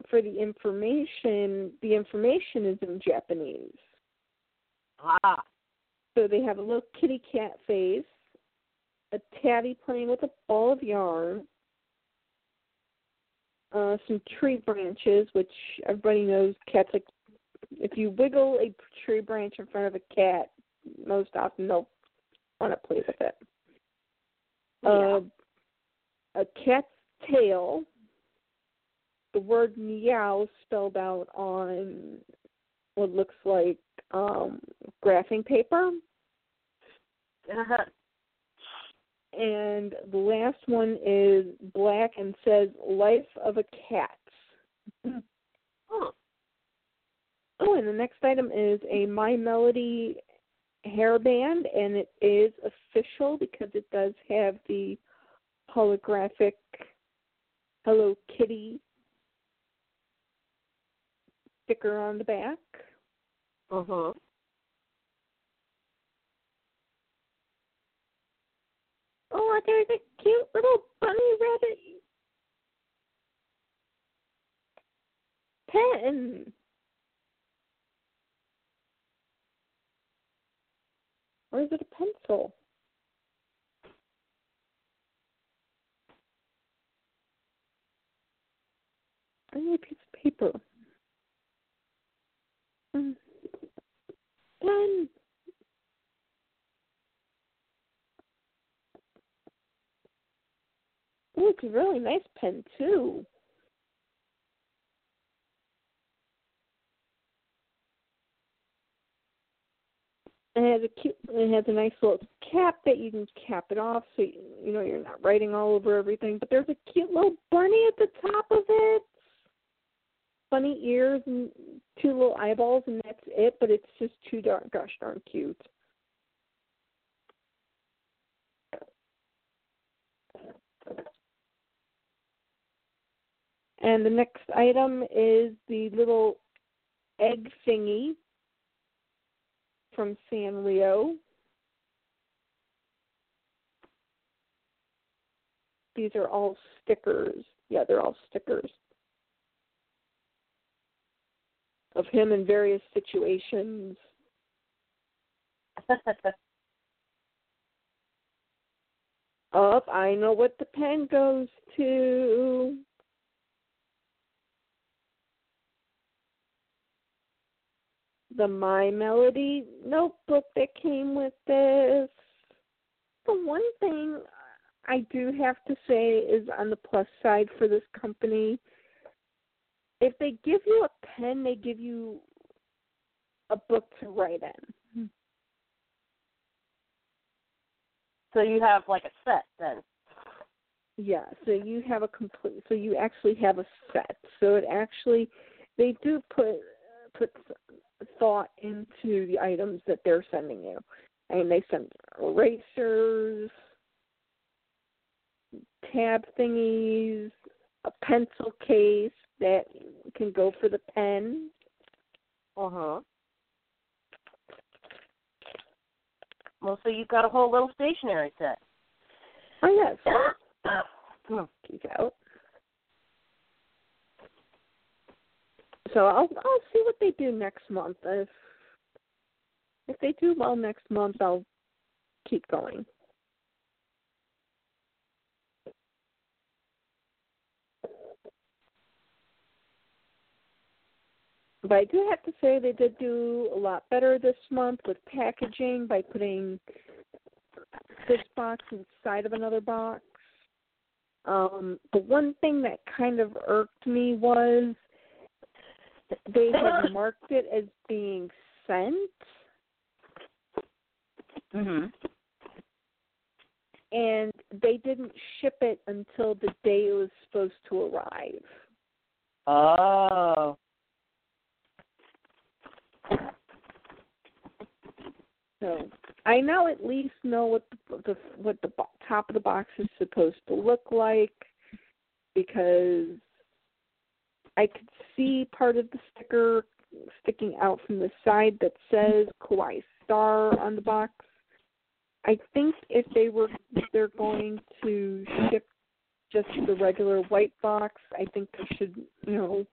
for the information, the information is in Japanese. ah So they have a little kitty cat face, a tabby playing with a ball of yarn, uh, some tree branches, which everybody knows cats like. If you wiggle a tree branch in front of a cat, most often they'll want to play with it. yeah. Uh, a cat's tail, the word meow spelled out on what looks like um graphing paper. Uh-huh. And the last one is black and says Life of a Cat. Hmm. Oh, and the next item is a My Melody hairband, and it is official because it does have the holographic Hello Kitty sticker on the back. Uh-huh. Oh, there's a cute little bunny rabbit pen. Or is it a pencil? I need a piece of paper. Mm. Pen. Ooh, it's a really nice pen too. It has a cute. It has a nice little cap that you can cap it off, so you, you know you're not writing all over everything. But there's a cute little bunny at the top of it. Funny ears and two little eyeballs, and that's it. But it's just too darn gosh darn cute. And the next item is the little egg thingy from Sanrio. These are all stickers. Yeah, they're all stickers of him in various situations. Up, oh, I know what the pen goes to. The My Melody notebook that came with this. The one thing I do have to say is on the plus side for this company, if they give you a pen, they give you a book to write in. Hmm. So you have like a set then. Yeah, so you have a complete so you actually have a set. So it actually they do put put thought into the items that they're sending you. I mean, they send erasers, tab thingies, a pencil case that can go for the pen. Uh huh. Well, so you've got a whole little stationery set. Oh yes. Keep out. So I'll I'll see what they do next month. If if they do well next month, I'll keep going. But I do have to say they did do a lot better this month with packaging by putting this box inside of another box. Um, the one thing that kind of irked me was they had marked it as being sent. Mhm. And they didn't ship it until the day it was supposed to arrive. Oh. So I now at least know what the, the what the top of the box is supposed to look like because I could see part of the sticker sticking out from the side that says Kawaii Star on the box. I think if they were they're going to ship just the regular white box, I think they should, you know,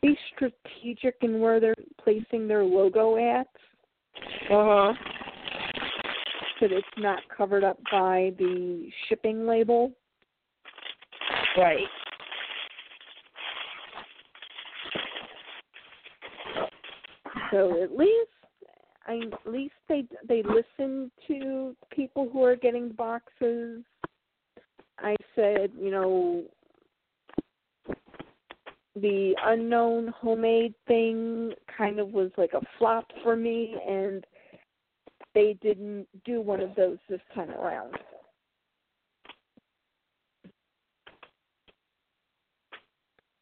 be strategic in where they're placing their logo at. Uh huh. So that it's not covered up by the shipping label. Right. So at least I at least they they listen to people who are getting boxes. I said, you know, the unknown homemade thing kind of was like a flop for me and they didn't do one of those this time around.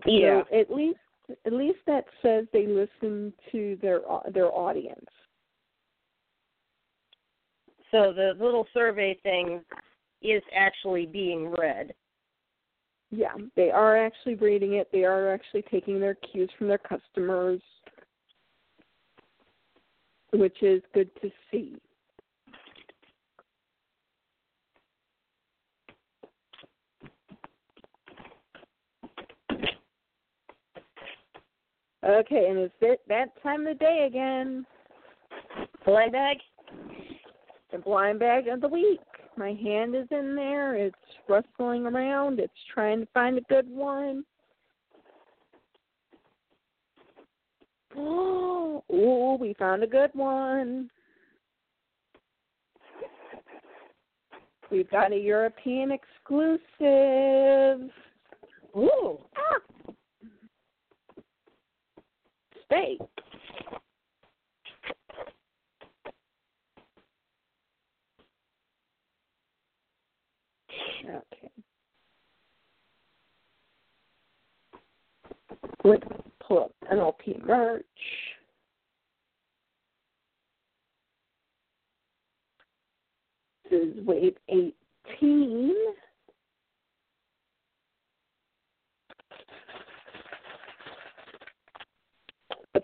Yeah. So at least at least that says they listen to their their audience. So the little survey thing is actually being read. Yeah, they are actually reading it. They are actually taking their cues from their customers, which is good to see. Okay, and it's it that time of the day again. Blind bag? The blind bag of the week. My hand is in there. It's rustling around. It's trying to find a good one. Oh, ooh, we found a good one. We've got a European exclusive. Ooh. Ah, Okay. Let's pull up MLP merch. This is wave 18.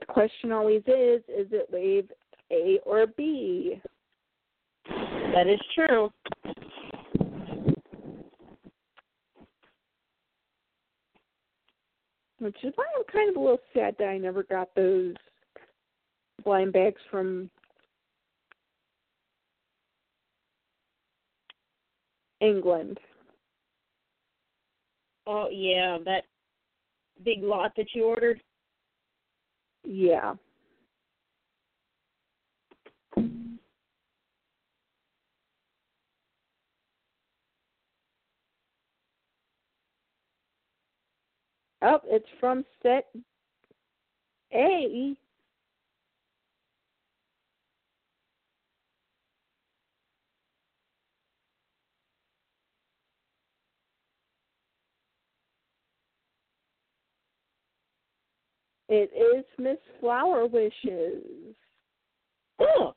Question always is is it wave A or B? That is true. Which is why I'm kind of a little sad that I never got those blind bags from England. Oh yeah, that big lot that you ordered. Yeah. Oh, it's from set A. It is Miss Flower Wishes. Oh.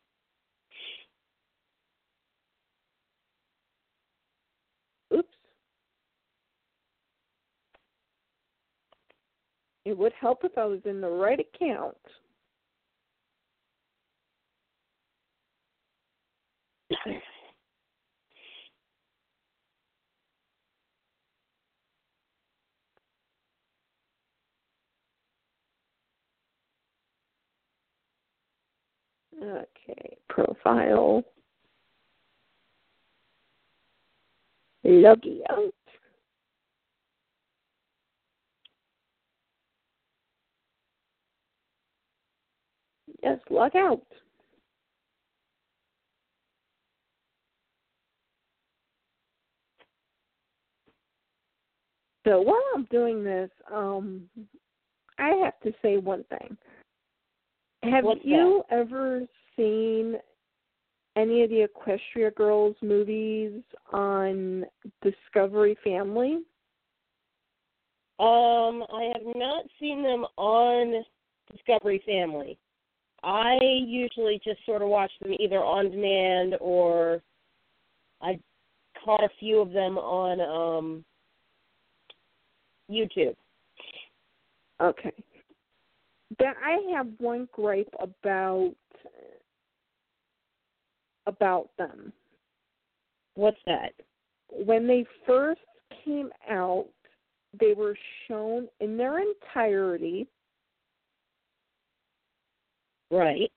Oops. It would help if I was in the right account. Okay, profile. Loggy out. Yes, log out. So while I'm doing this, um, I have to say one thing. Have What's you ever seen any of the Equestria Girls movies on Discovery Family? Um, I have not seen them on Discovery Family. I usually just sort of watch them either on demand or I caught a few of them on um YouTube. Okay. But I have one gripe about about them. What's that? When they first came out, they were shown in their entirety, Right.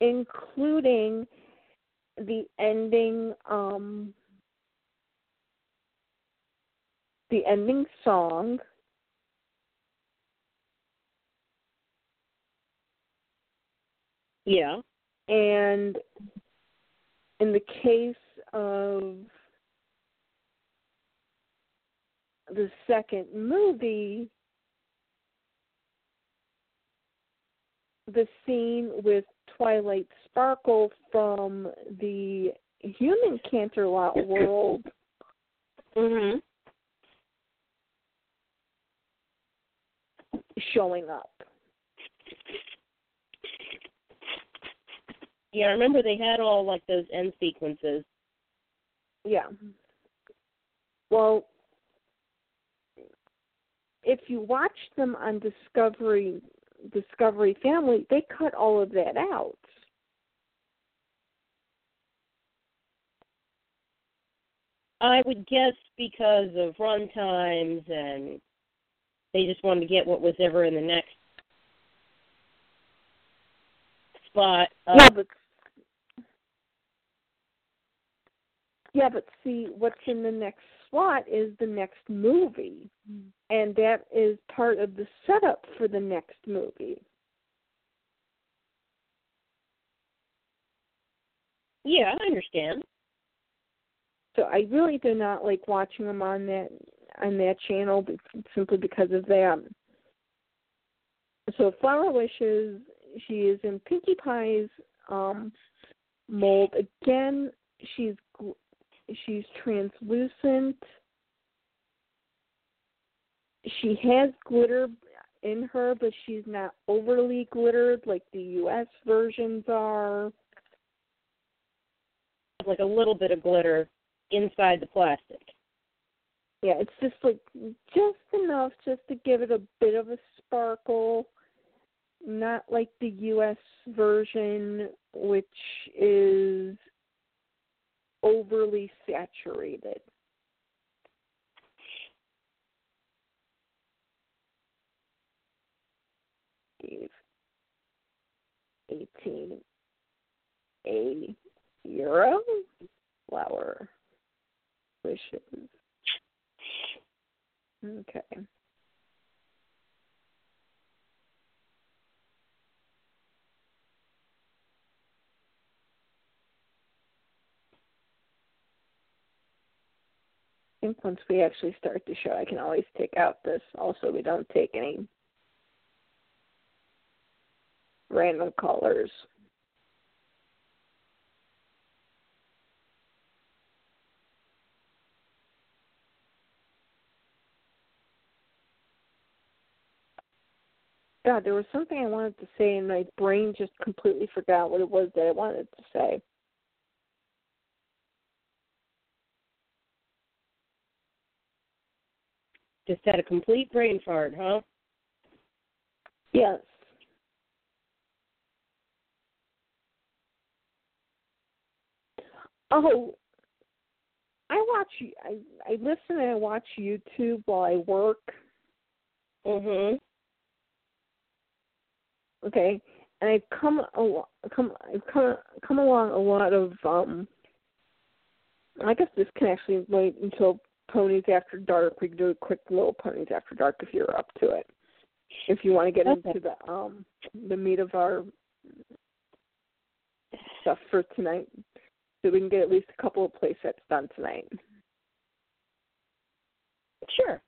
including the ending um the ending song Yeah. and in the case of the second movie the scene with Twilight Sparkle from the human Canterlot world Mhm. showing up. Yeah, I remember they had all like those end sequences. Yeah. Well, if you watch them on Discovery Discovery Family, they cut all of that out. I would guess because of run times and they just wanted to get what was ever in the next spot. Uh, yeah, but yeah, but see, what's in the next slot is the next movie, and that is part of the setup for the next movie. yeah, I understand. So I really do not like watching them on that on that channel simply because of that. So Flower Wishes, she is in Pinkie Pie's um, mold again. She's she's translucent. she has glitter in her, but she's not overly glittered like the U.S. versions are. Like a little bit of glitter inside the plastic. Yeah, it's just like just enough just to give it a bit of a sparkle. Not like the US version which is overly saturated. Steve. 18 a euro flower wishes. Okay. Think once we actually start the show, I can always take out this. Also, we don't take any random callers. God, there was something I wanted to say, and my brain just completely forgot what it was that I wanted to say. Just had a complete brain fart, huh? Yes. Oh, I watch. I I listen and I watch YouTube while I work. Mhm. Okay, and I've come a come I've come come along a lot of um. I guess this can actually wait until Ponies After Dark. We can do a quick little Ponies After Dark if you're up to it. If you want to get Okay. into the um the meat of our stuff for tonight, so we can get at least a couple of play sets done tonight. Sure.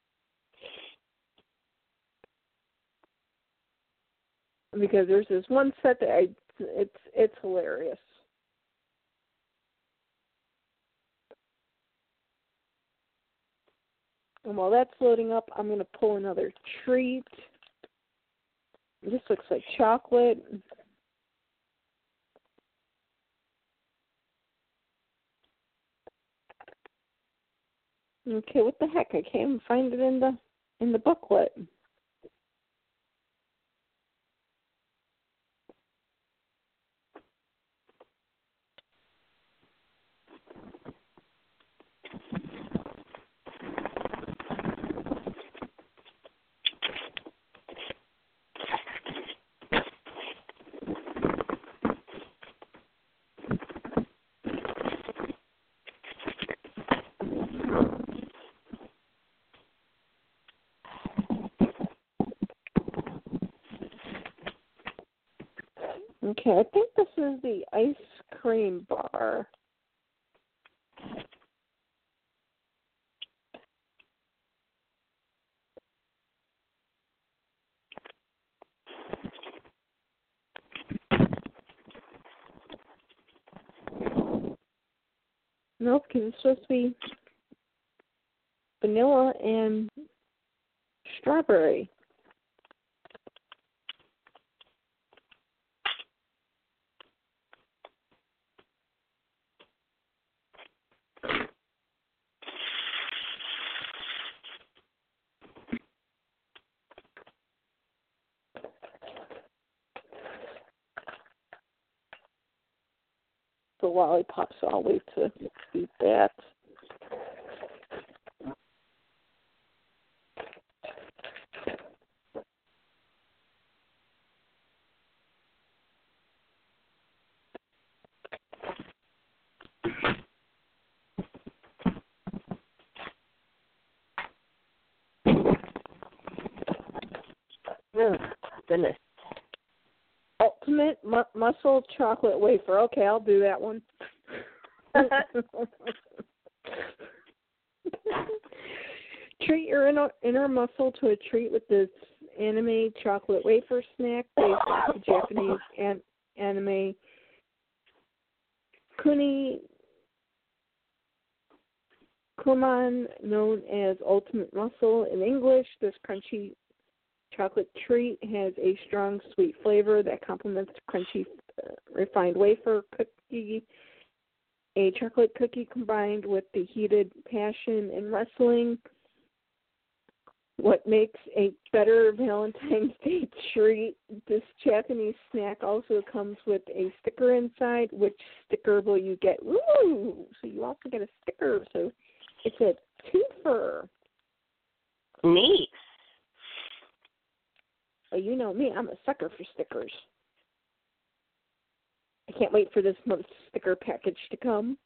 because there's this one set that I it's it's hilarious. And while that's loading up, I'm gonna pull another treat. This looks like chocolate. Okay, what the heck? I can't even find it in the in the booklet. Okay, I think this is the ice cream bar. Nope, because it's supposed to be vanilla and strawberry. The lollipop, so I'll wait to eat that. Oh, goodness. Ultimate mu- muscle chocolate wafer. Okay, I'll do that one. treat your inner, inner muscle to a treat with this anime chocolate wafer snack based on the Japanese an, anime Kuni Kuman, known as Ultimate Muscle in English, this crunchy chocolate treat has a strong sweet flavor that complements the crunchy uh, refined wafer cookie. A chocolate cookie combined with the heated passion and wrestling what makes a better Valentine's Day treat. This Japanese snack also comes with a sticker inside. Which sticker will you get? Ooh! So you also get a sticker. So it's a twofer. Neat. Well, oh, you know me. I'm a sucker for stickers. I can't wait for this month's sticker package to come.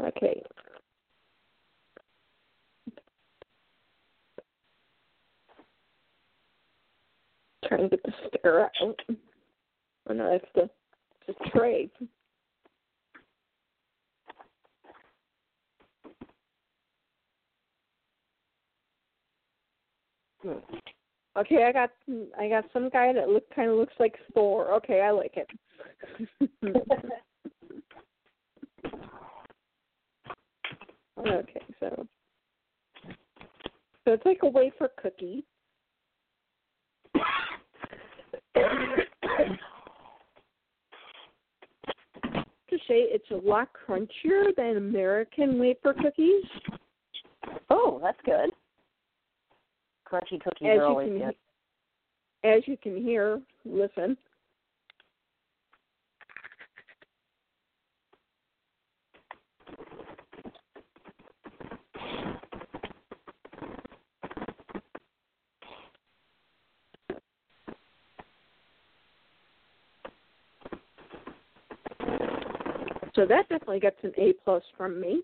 Okay. Trying to get the sticker out. Oh no, that's the the tray. Okay, I got I got some guy that look kind of looks like Thor. Okay, I like it. okay, so so it's like a wafer cookie. to say it's a lot crunchier than American wafer cookies. Oh, that's good. Crunchy cookies As are always can good. as you can hear, listen. So that definitely gets an A plus from me.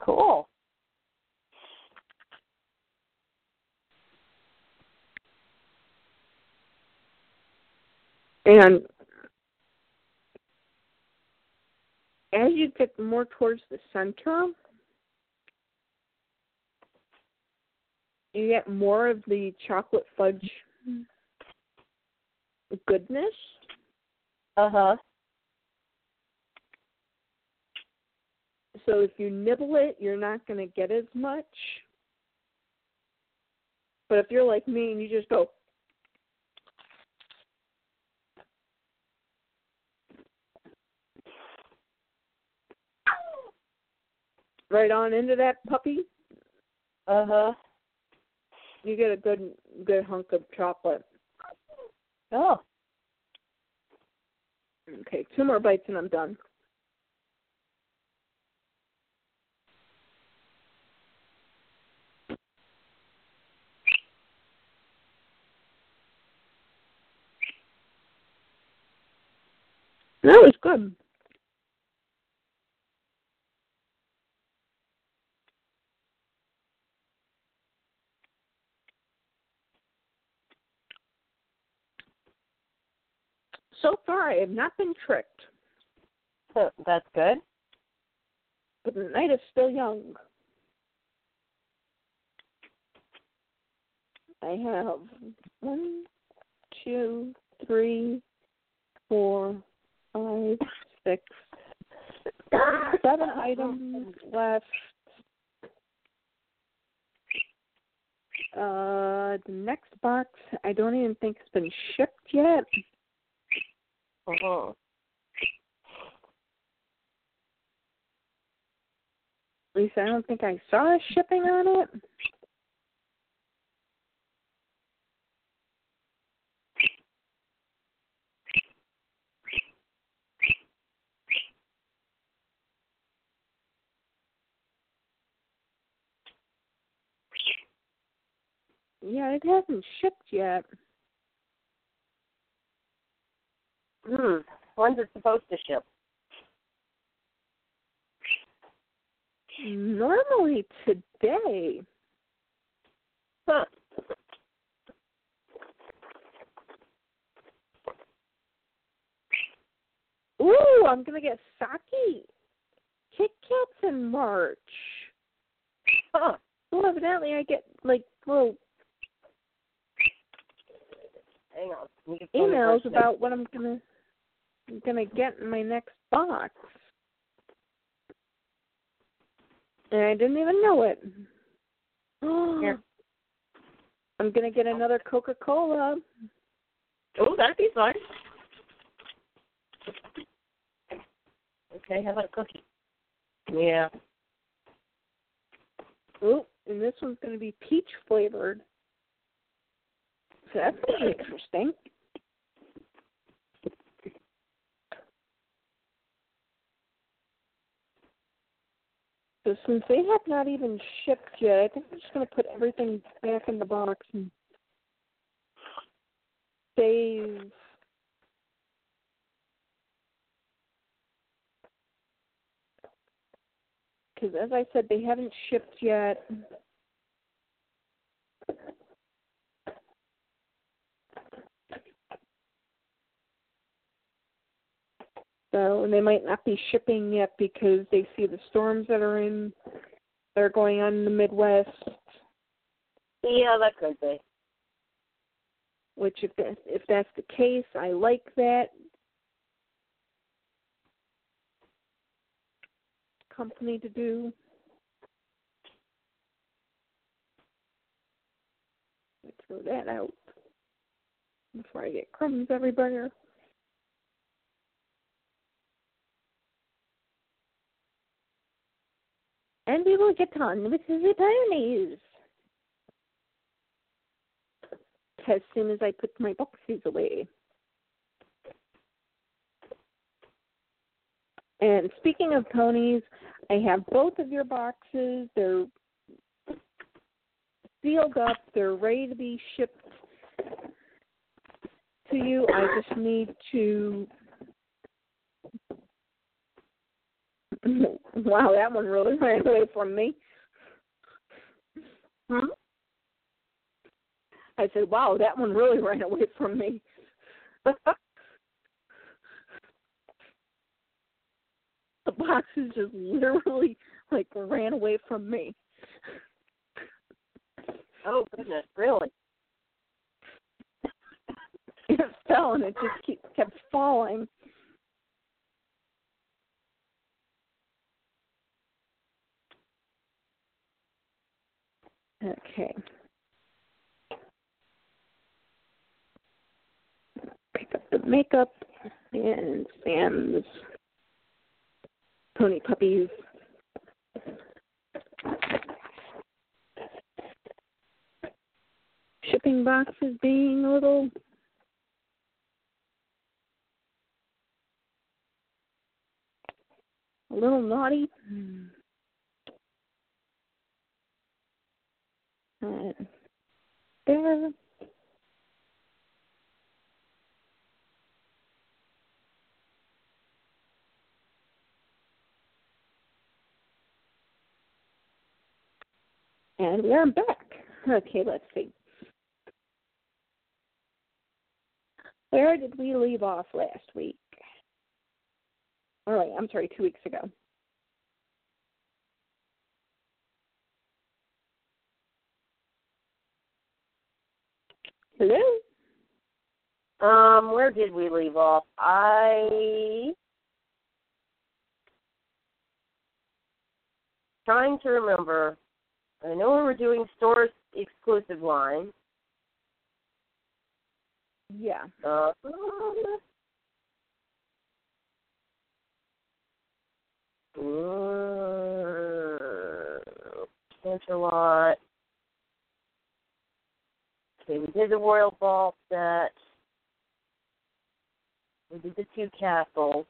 Cool. And as you get more towards the center, you get more of the chocolate fudge goodness. Uh huh. So if you nibble it, you're not going to get as much. But if you're like me and you just go, right on into that puppy, Uh huh. you get a good good hunk of chocolate. Oh. Okay, two more bites and I'm done. That was good. So far, I have not been tricked, So that's good. but the night is still young. I have one, two, three, four, five, six, seven items left. Uh, the next box, I don't even think it's been shipped yet. Mm-hmm. At least I don't think I saw shipping on it. Yeah, it hasn't shipped yet. Hmm. When's it supposed to ship? Normally today. Huh. Ooh, I'm gonna get sake Kit Kats in March. Huh. Well, evidently I get like little Hang on. Emails tell me first. about what I'm gonna I'm gonna get in my next box. And I didn't even know it. Here. I'm gonna get another Coca Cola. Oh, that'd be fun. Okay, how about a cookie? Yeah. Oh, and this one's gonna be peach flavored. So that's gonna interesting. So since they have not even shipped yet, I think I'm just gonna put everything back in the box and save because as I said, they haven't shipped yet. So and they might not be shipping yet because they see the storms that are in that are going on in the Midwest. Yeah, that could be. Which if that, if that's the case, I like that. Company to do. Let's throw that out before I get crumbs everywhere. And we will get on with the ponies. As soon as I put my boxes away. And speaking of ponies, I have both of your boxes. They're sealed up. They're ready to be shipped to you. I just need to. wow, that one really ran away from me. Hmm? I said, wow, that one really ran away from me. the boxes just literally like ran away from me. Oh goodness, really? It fell and it just keep, kept falling. Okay. Pick up the makeup and Sam's pony puppies. Shipping boxes being a little a little naughty. And there. And we are back. Okay, let's see. Where did we leave off last week? All right, I'm sorry, two weeks ago. Hello? Um, where did we leave off? I trying to remember. I know we were doing stores exclusive line. Yeah. Uh, uh, Canterlot. Okay, we did the Royal Ball set. We did the two castles.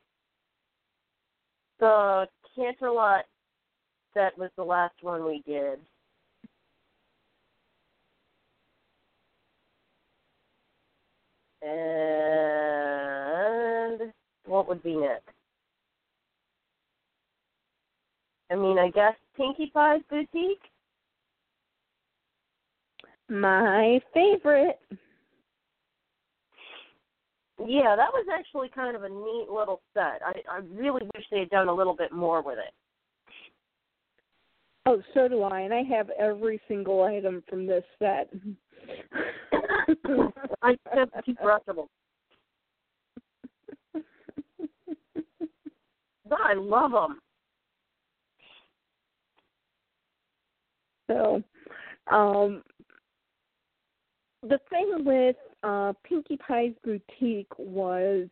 The Canterlot set was the last one we did. And what would be next? I mean, I guess Pinkie Pie's Boutique. My favorite. Yeah, that was actually kind of a neat little set. I, I really wish they had done a little bit more with it. Oh, so do I, and I have every single item from this set. I have the toothbrush of them. But I love them. So, um, the thing with uh, Pinkie Pie's boutique was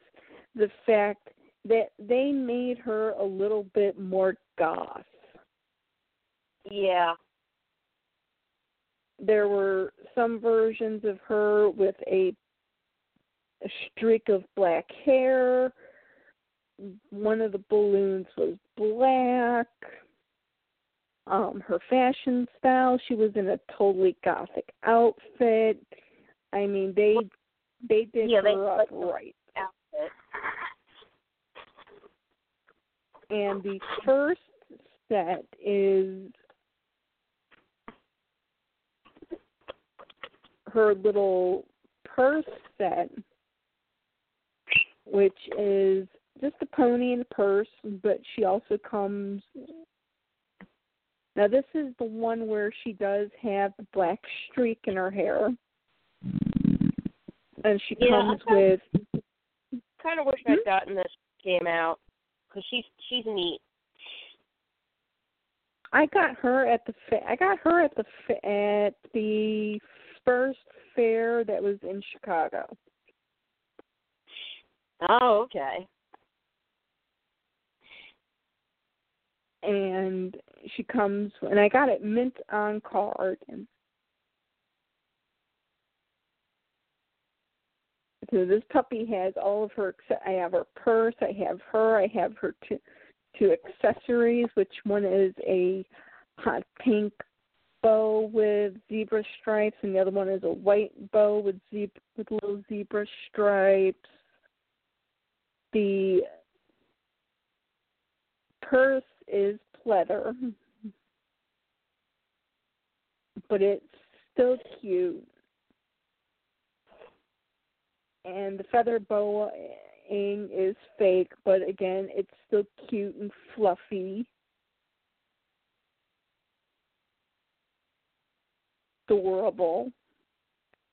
the fact that they made her a little bit more goth. Yeah. There were some versions of her with a, a streak of black hair. One of the balloons was black. Um, her fashion style, she was in a totally gothic outfit. I mean, they they did Yeah, her they- up right. Outfit. And the first set is her little purse set, which is just a pony and a purse, but she also comes. Now, this is the one where she does have the black streak in her hair. And she Yeah, comes I with Kind of wish Hmm? I'd gotten this came out because she's she's neat. I got her at the I got her at the at the first fair that was in Chicago. Oh, okay. and she comes and I got it mint on card and so this puppy has all of her I have her purse, I have her, I have her two two accessories, which one is a hot pink bow with zebra stripes and the other one is a white bow with zebra with little zebra stripes. The purse is pleather, but it's still cute. And the feather bowing is fake, but again, it's still cute and fluffy. Adorable.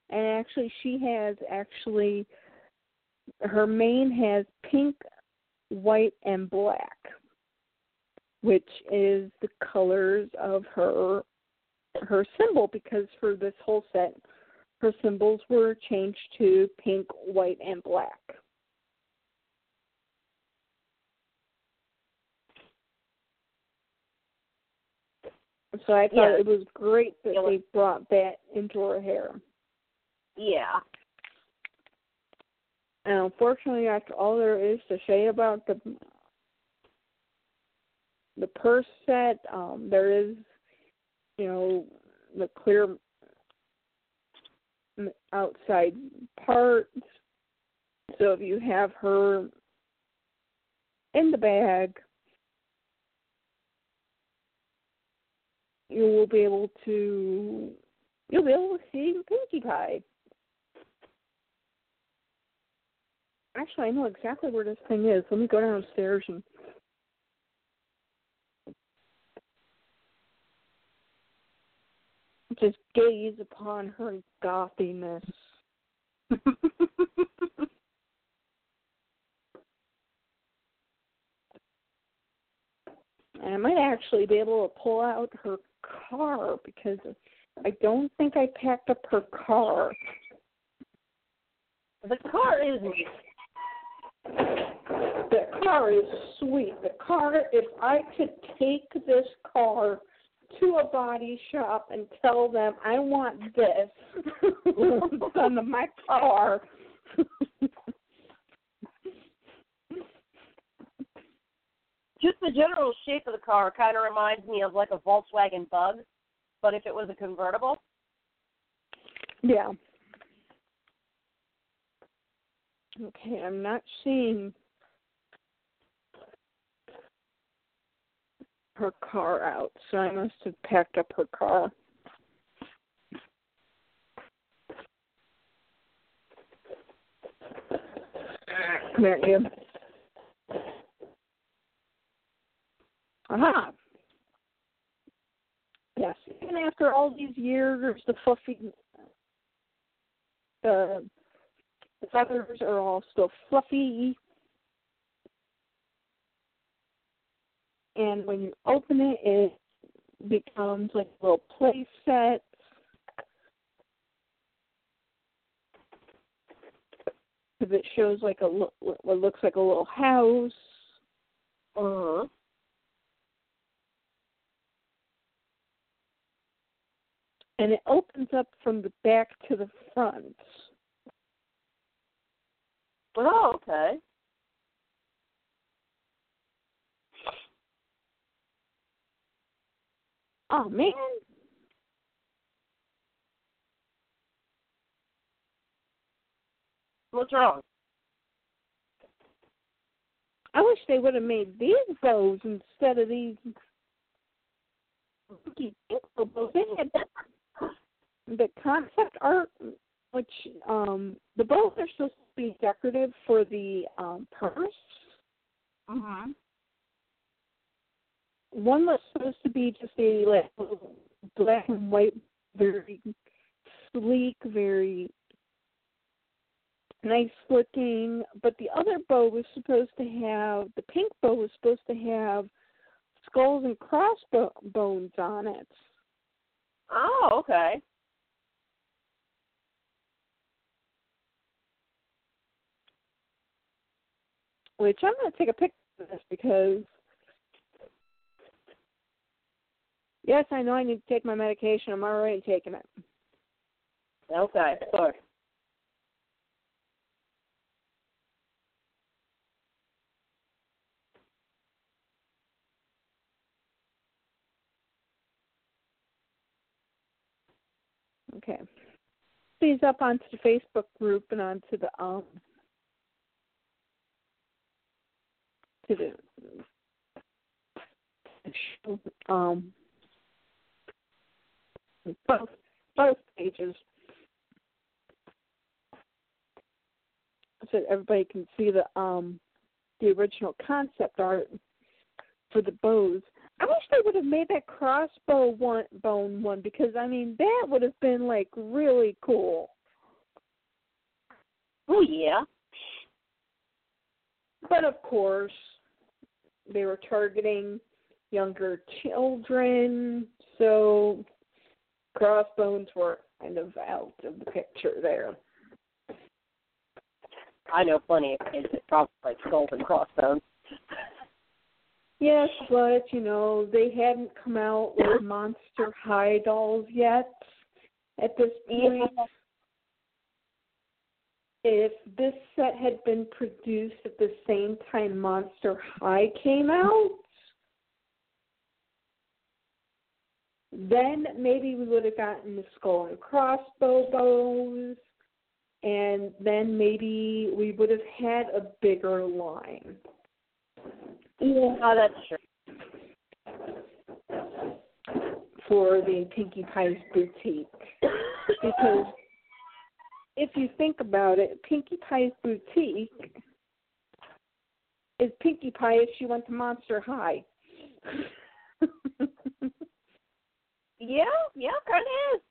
And actually, she has actually, her mane has pink, white, and black which is the colors of her her symbol because for this whole set her symbols were changed to pink, white, and black. So I thought Yeah. it was great that Yeah. they brought that into her hair. Yeah. And unfortunately, that's all there is to say about the the purse set. Um, there is, you know, the clear outside parts. So if you have her in the bag, you will be able to you'll be able to see Pinkie Pie. Actually, I know exactly where this thing is. Let me go downstairs and just gaze upon her gothiness. And I might actually be able to pull out her car because I don't think I packed up her car. The car is neat. The car is sweet. The car, if I could take this car to a body shop and tell them I want this done to my car. Just the general shape of the car kind of reminds me of like a Volkswagen Bug, but if it was a convertible. yeah. Okay, I'm not seeing her car out, so I must have packed up her car. Come here, you. Aha. Yes, even after all these years, the fluffy the the feathers are all still fluffy. And when you open it, it becomes like a little play set. Because it shows like a lo- what looks like a little house. Uh-huh. And it opens up from the back to the front. Oh, okay. Oh man, What's wrong? I wish they would have made these bows instead of these funky bows. They had the concept art, which um the bows are supposed to be decorative for the um purse. Mm-hmm. One was supposed to be just a like black and white, very sleek, very nice looking. But the other bow was supposed to have the pink bow was supposed to have skulls and crossbones on it. Oh, okay. Which I'm going to take a picture of this because yes, I know I need to take my medication. I'm already taking it. Okay, sorry. Okay. These up onto the Facebook group and onto the um to the um both both pages so everybody can see the um the original concept art for the bows. I wish they would have made that crossbow one bone one because I mean that would have been like really cool. Oh, yeah. But of course, they were targeting younger children, so crossbones were kind of out of the picture there. I know plenty of kids that probably like skulls and crossbones. Yes, but you know they hadn't come out with Monster High dolls yet. At this point, if this set had been produced at the same time Monster High came out, then maybe we would have gotten the skull and crossbow bows, and then maybe we would have had a bigger line. Yeah, oh, that's true. for the Pinkie Pie's boutique. because if you think about it, Pinkie Pie's boutique is Pinkie Pie if she went to Monster High. Yeah, yeah, kind of is.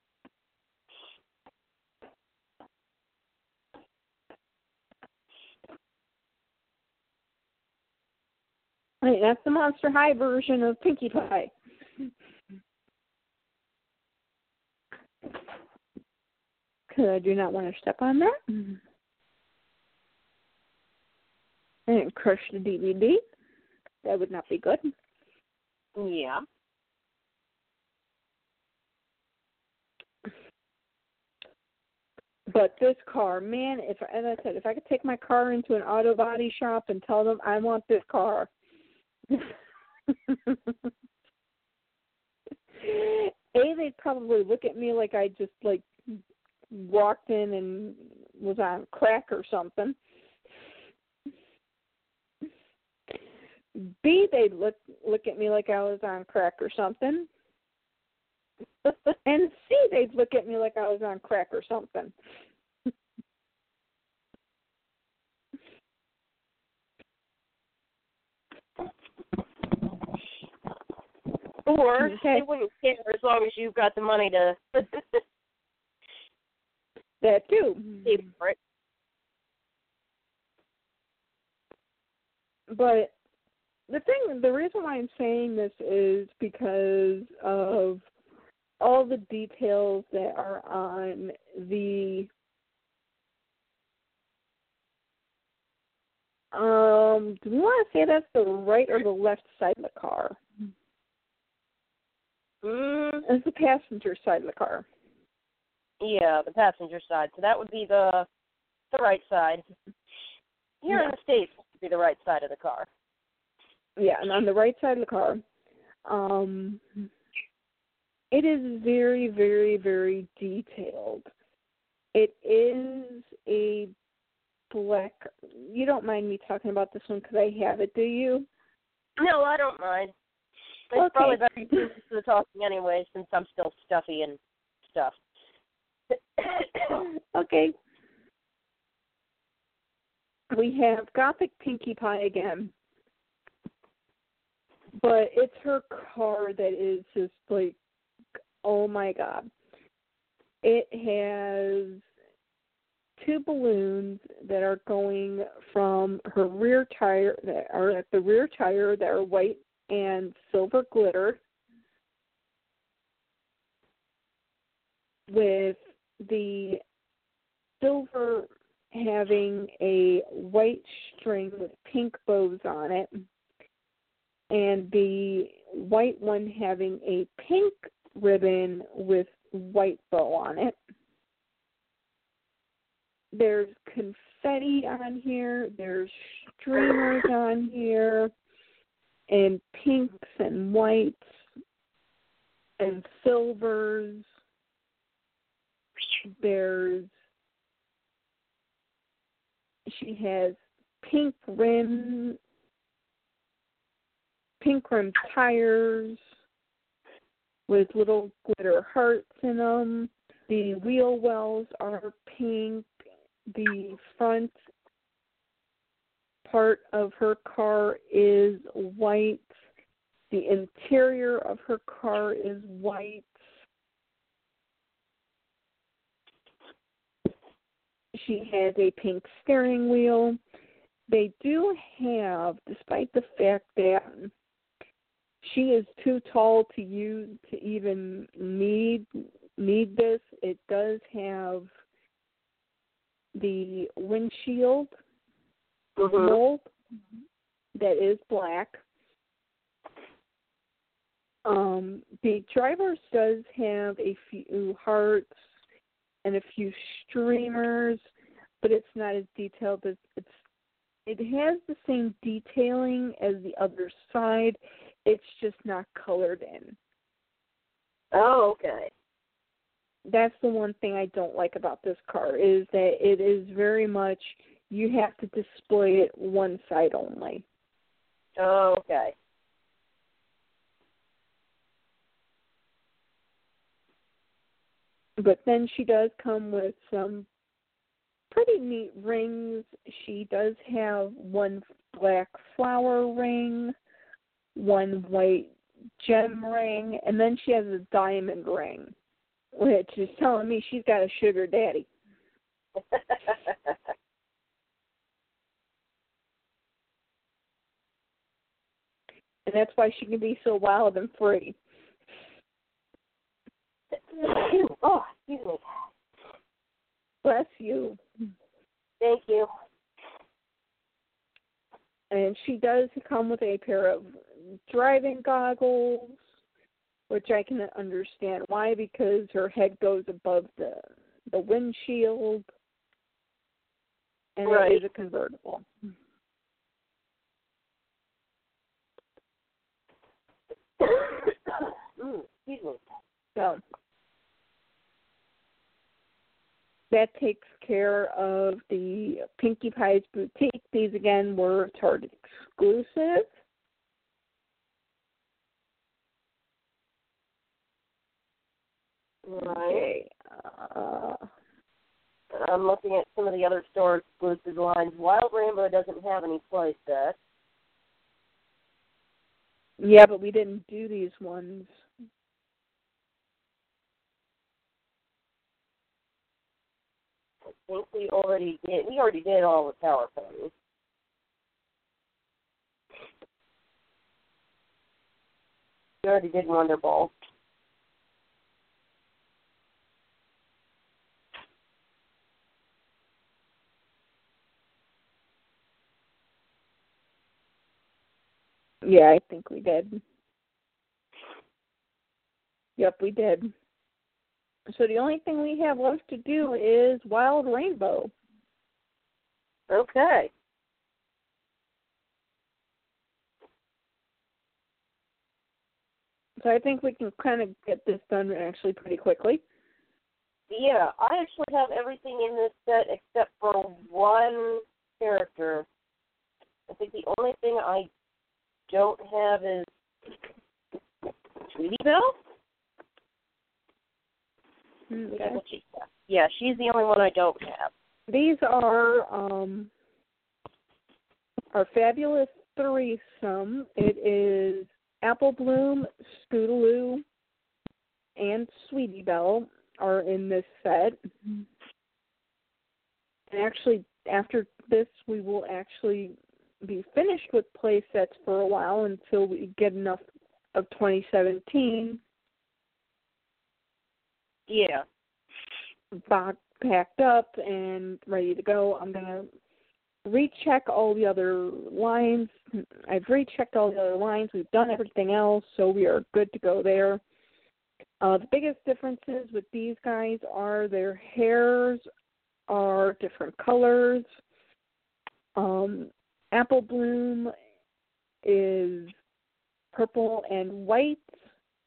Mean, that's the Monster High version of Pinkie Pie. Because I do not want to step on that. And crush the DVD. That would not be good. Yeah. But this car, man, if as I said, if I could take my car into an auto body shop and tell them I want this car. A, they'd probably look at me like I just like walked in and was on crack or something. B, they'd look look at me like I was on crack or something. And see, they'd look at me like I was on crack or something. Or Okay. they wouldn't care as long as you've got the money to. That too. But the thing, the reason why I'm saying this is because of all the details that are on the um do we want to say that's the right or the left side of the car? Mm, It's the passenger side of the car. yeah, the passenger side. So that would be the the right side. Here in the states, it would be the right side of the car. Yeah, and on the right side of the car, um, it is very, very, very detailed. It is a black. You don't mind me talking about this one because I have it, do you? No, I don't mind. It's Okay. probably better to the talking anyway, since I'm still stuffy and stuff. okay. We have Gothic Pinkie Pie again. But it's her car that is just like, oh my god. It has two balloons that are going from her rear tire, that are at the rear tire that are white and silver glitter. With the silver having a white string with pink bows on it, and the white one having a pink ribbon with white bow on it. There's confetti on here, there's streamers on here, and pinks and whites and silvers. There's she has pink rim pink rim tires with little glitter hearts in them. The wheel wells are pink. The front part of her car is white. The interior of her car is white. She has a pink steering wheel. They do have, despite the fact that she is too tall to use to even need need this, it does have the windshield Mhm. mold that is black. Um, the driver's does have a few hearts and a few streamers, but it's not as detailed as it's. It has the same detailing as the other side. It's just not colored in. Oh, okay. That's the one thing I don't like about this car is that it is very much you have to display it one side only. Oh, okay. But then she does come with some pretty neat rings. She does have one black flower ring, one white gem ring, and then she has a diamond ring, which is telling me she's got a sugar daddy. And that's why she can be so wild and free. oh, excuse me. Bless you. Thank you. and she does come with a pair of driving goggles, which I can understand why because her head goes above the the windshield, and Right. it is a convertible. So that takes care of the Pinkie Pie's boutique. These again were Target exclusive. Right. Okay. Uh, I'm looking at some of the other store exclusive lines. Wild Rainbow doesn't have any place set. yeah, but we didn't do these ones. I think we already did. We already did all the power ponies. We already did Wonder Ball. Yeah, I think we did. Yep, we did. So the only thing we have left to do is Wild Rainbow. Okay. So I think we can kind of get this done actually pretty quickly. Yeah, I actually have everything in this set except for one character. I think the only thing I don't have is Sweetie Belle. Okay. Yeah, she's the only one I don't have. These are um our fabulous threesome. It is Apple Bloom, Scootaloo, and Sweetie Belle are in this set. And actually, after this, we will actually be finished with play sets for a while until we get enough of 2017 Yeah. box packed up and ready to go. I'm gonna recheck all the other lines. I've rechecked all the other lines. We've done everything else, so we are good to go there. Uh, the biggest differences with these guys are their hairs are different colors. Um, Apple Bloom is purple and white,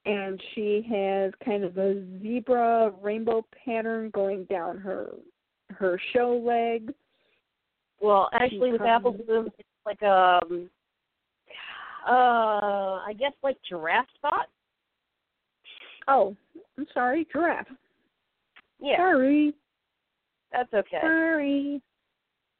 and she has kind of a zebra rainbow pattern going down her her show leg. Well, actually, with Apple Bloom, it's like um, uh, I guess like giraffe spot. Oh, I'm sorry, giraffe. Yeah, Sorry, that's okay. sorry.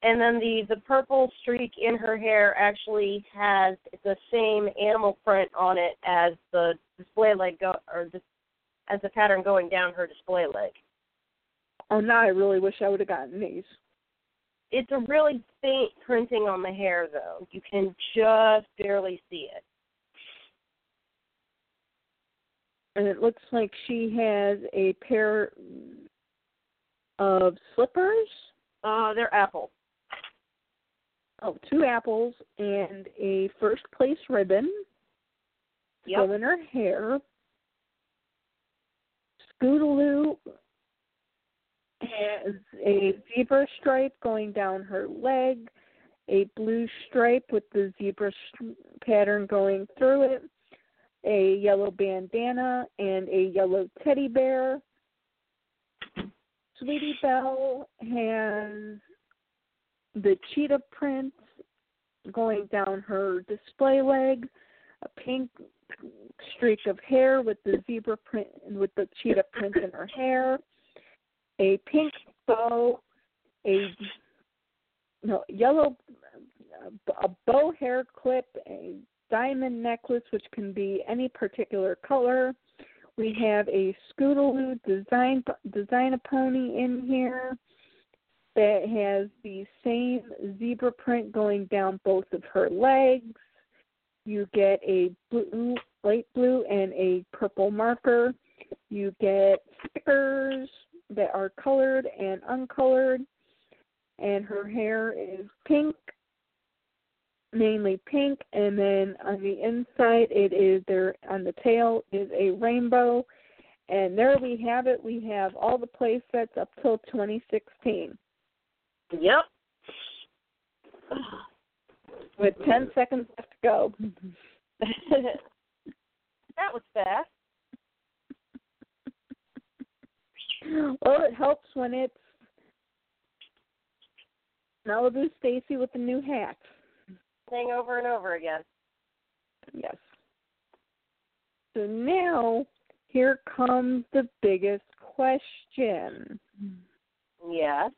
And then the the purple streak in her hair actually has the same animal print on it as the display leg go or the, as the pattern going down her display leg. Oh, now I really wish I would have gotten these. It's a really faint printing on the hair though. You can just barely see it. And it looks like she has a pair of slippers. Uh, they're apple. Oh, two apples and a first place ribbon. Yep. Still in her hair. Scootaloo has a zebra stripe going down her leg, a blue stripe with the zebra st- pattern going through it, a yellow bandana, and a yellow teddy bear. Sweetie Belle has the cheetah print going down her display leg, a pink streak of hair with the zebra print with the cheetah print in her hair, a pink bow, a no yellow a bow hair clip, a diamond necklace which can be any particular color. We have a Scootaloo design design a pony in here that has the same zebra print going down both of her legs. You get a blue, light blue, and a purple marker. You get stickers that are colored and uncolored. And her hair is pink, mainly pink. And then on the inside, it is there on the tail is a rainbow. And there we have it. We have all the play sets up till 2016 Yep. with 10 seconds left to go. that was fast. Well, it helps when it's Malibu Stacy with the new hat. Thing over and over again. Yes. So now, here comes the biggest question. Yes.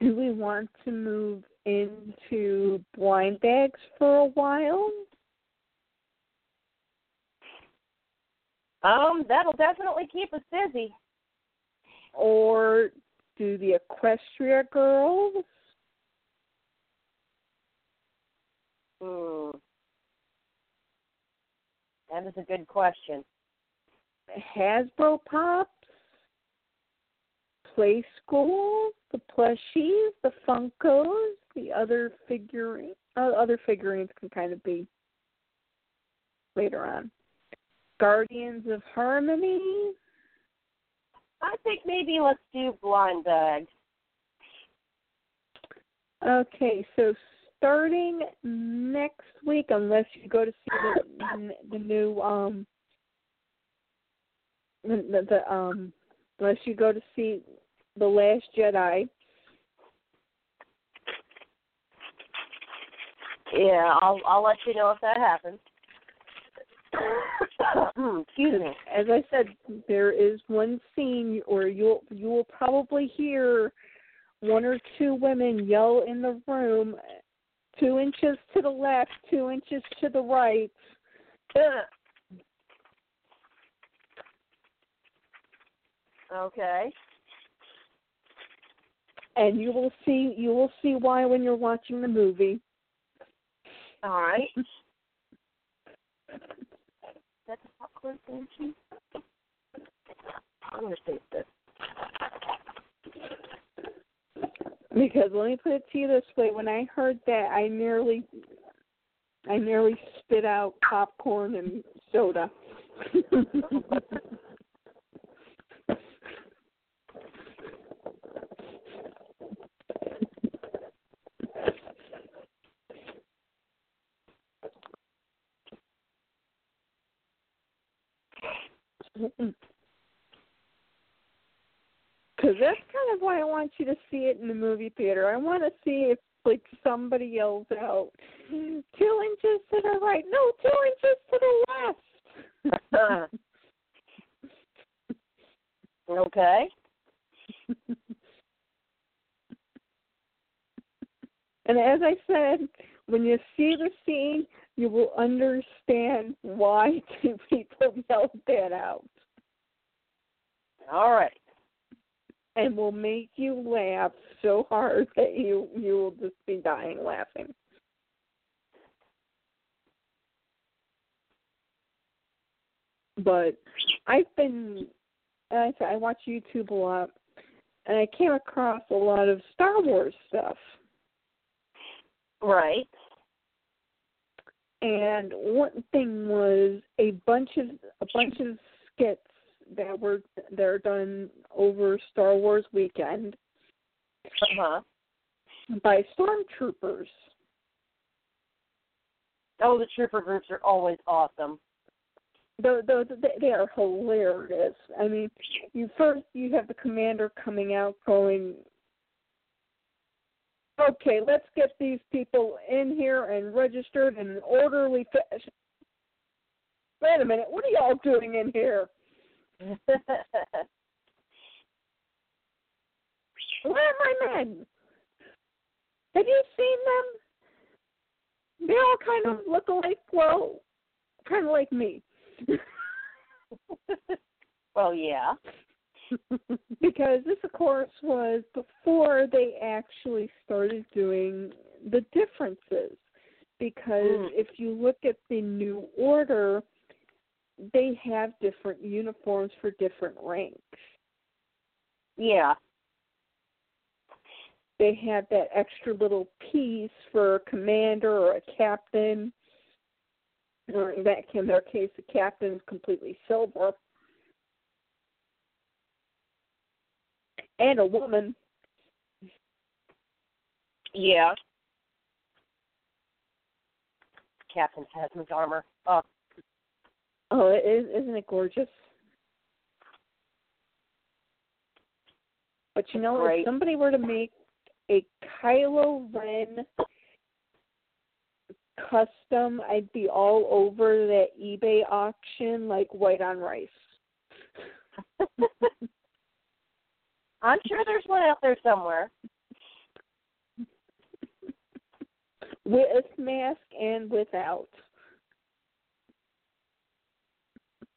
Do we want to move into blind bags for a while? Um, that'll definitely keep us busy. or do the Equestria girls? Hmm. That is a good question. Hasbro Pops? Play School? The plushies? The Funkos? The other figurine? Uh, other figurines can kind of be later on. Guardians of Harmony? I think maybe let's do blind bag. Okay, so starting next week, unless you go to see the the new um the, the um unless you go to see the Last Jedi. Yeah, I'll I'll let you know if that happens. Excuse me. As I said, there is one scene, or you'll you will probably hear one or two women yell in the room, two inches to the left, two inches to the right. Okay. And you will see you will see why when you're watching the movie. All right. That's a popcorn sandwich. I'm gonna save this. Because let me put it to you this way: when I heard that, I nearly, I nearly spit out popcorn and soda. Because that's kind of why I want you to see it in the movie theater. I want to see if like somebody yells out, two inches to the right, no, two inches to the left. okay. and as I said, when you see the scene, you will understand why two people yelled that out. All right. And will make you laugh so hard that you you will just be dying laughing. But I've been I I watch YouTube a lot and I came across a lot of Star Wars stuff. Right. And one thing was a bunch of a bunch of skits that were that are done over Star Wars weekend Uh-huh. by stormtroopers. Oh, the trooper groups are always awesome. They're, they're, they are hilarious. I mean, you first you have the commander coming out going, "Okay, let's get these people in here and registered in an orderly fashion." Wait a minute, what are y'all doing in here? Where are my men? Have you seen them? They all kind of look alike, well, kind of like me. well, yeah. because this, of course, was before they actually started doing the differences. Because Mm. if you look at the new order, they have different uniforms for different ranks. Yeah. They have that extra little piece for a commander or a captain. Or in that in their case, the captain is completely silver. And a woman. Yeah. Captain Phasma's armor. Oh, Oh, it is, isn't it gorgeous? But you know, Great. if somebody were to make a Kylo Ren custom, I'd be all over that eBay auction like white on rice. I'm sure there's one out there somewhere. With mask and without.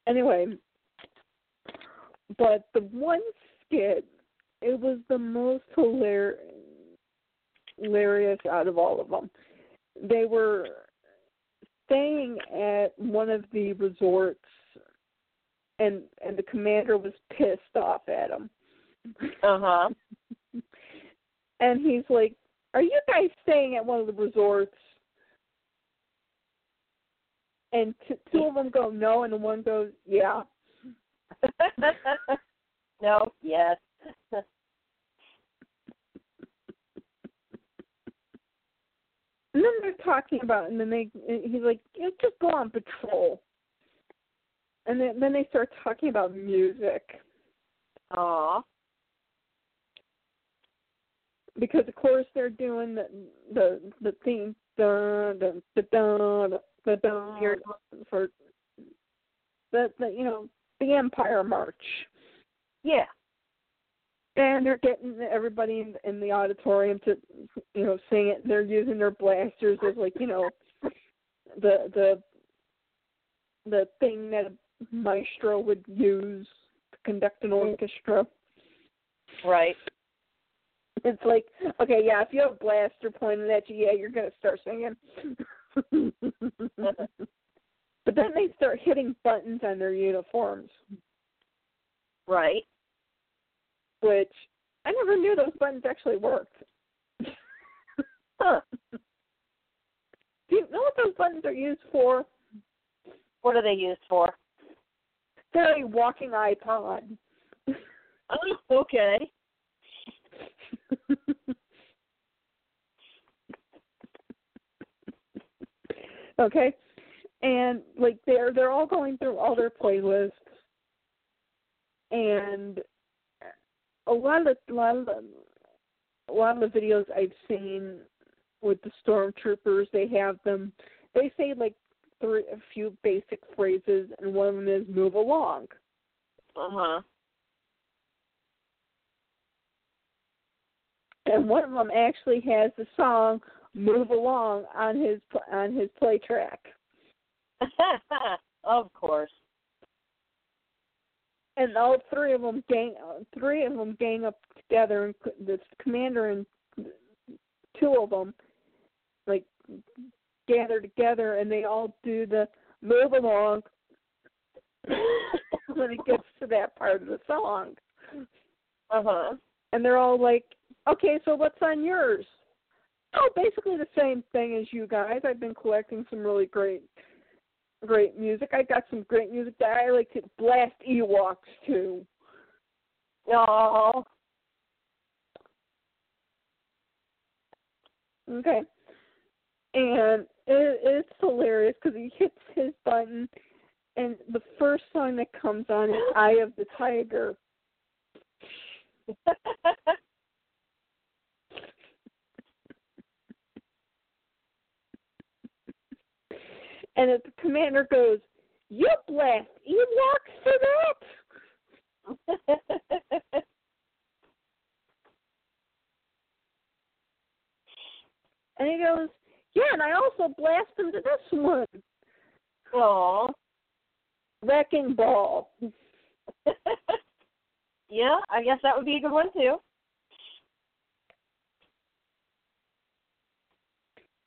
Anyway, but the one skit, it was the most hilar- hilarious out of all of them. They were staying at one of the resorts, and and the commander was pissed off at them. Uh huh. and he's like, "Are you guys staying at one of the resorts?" And t- two of them go no, and the one goes yeah. no. Yes. And then they're talking about, and then they he's like, "You just go on patrol." And then then they start talking about music Aw. Because of course they're doing the the the theme dun dun dun dun dun dun for the the you know the Empire March. Yeah. and they're getting everybody in, in the auditorium to you know sing it they're using their blasters as like you know the the the thing that a maestro would use to conduct an mm. orchestra Right. it's like okay yeah if you have a blaster pointed at you yeah you're going to start singing uh-huh. but then they start hitting buttons on their uniforms Right. which i never knew those buttons actually worked Huh. Do you know what those buttons are used for? What are they used for? They're a walking iPod. Oh, okay. okay, and like they're they're all going through all their playlists, and a lot of the, a lot of the, a lot of the videos I've seen with the stormtroopers, they have them. They say like three a few basic phrases, and one of them is "move along." Uh huh. And one of them actually has the song "Move Along" on his on his play track. of course. And all three of them gang, three of them gang up together, and the commander and two of them, like, gather together, and they all do the "Move Along" when it gets to that part of the song. Uh huh. and they're all like, "Okay, so what's on yours?" Oh, basically the same thing as you guys. I've been collecting some really great, great music. I got some great music that I like to blast Ewoks to. No. Okay, and it, it's hilarious because he hits his button, and the first song that comes on is "Eye of the Tiger." And the commander goes, "You blast Ewoks for that?" And he goes, Yeah, and I also blast him to this one. Aw. Wrecking Ball. yeah, I guess that would be a good one too.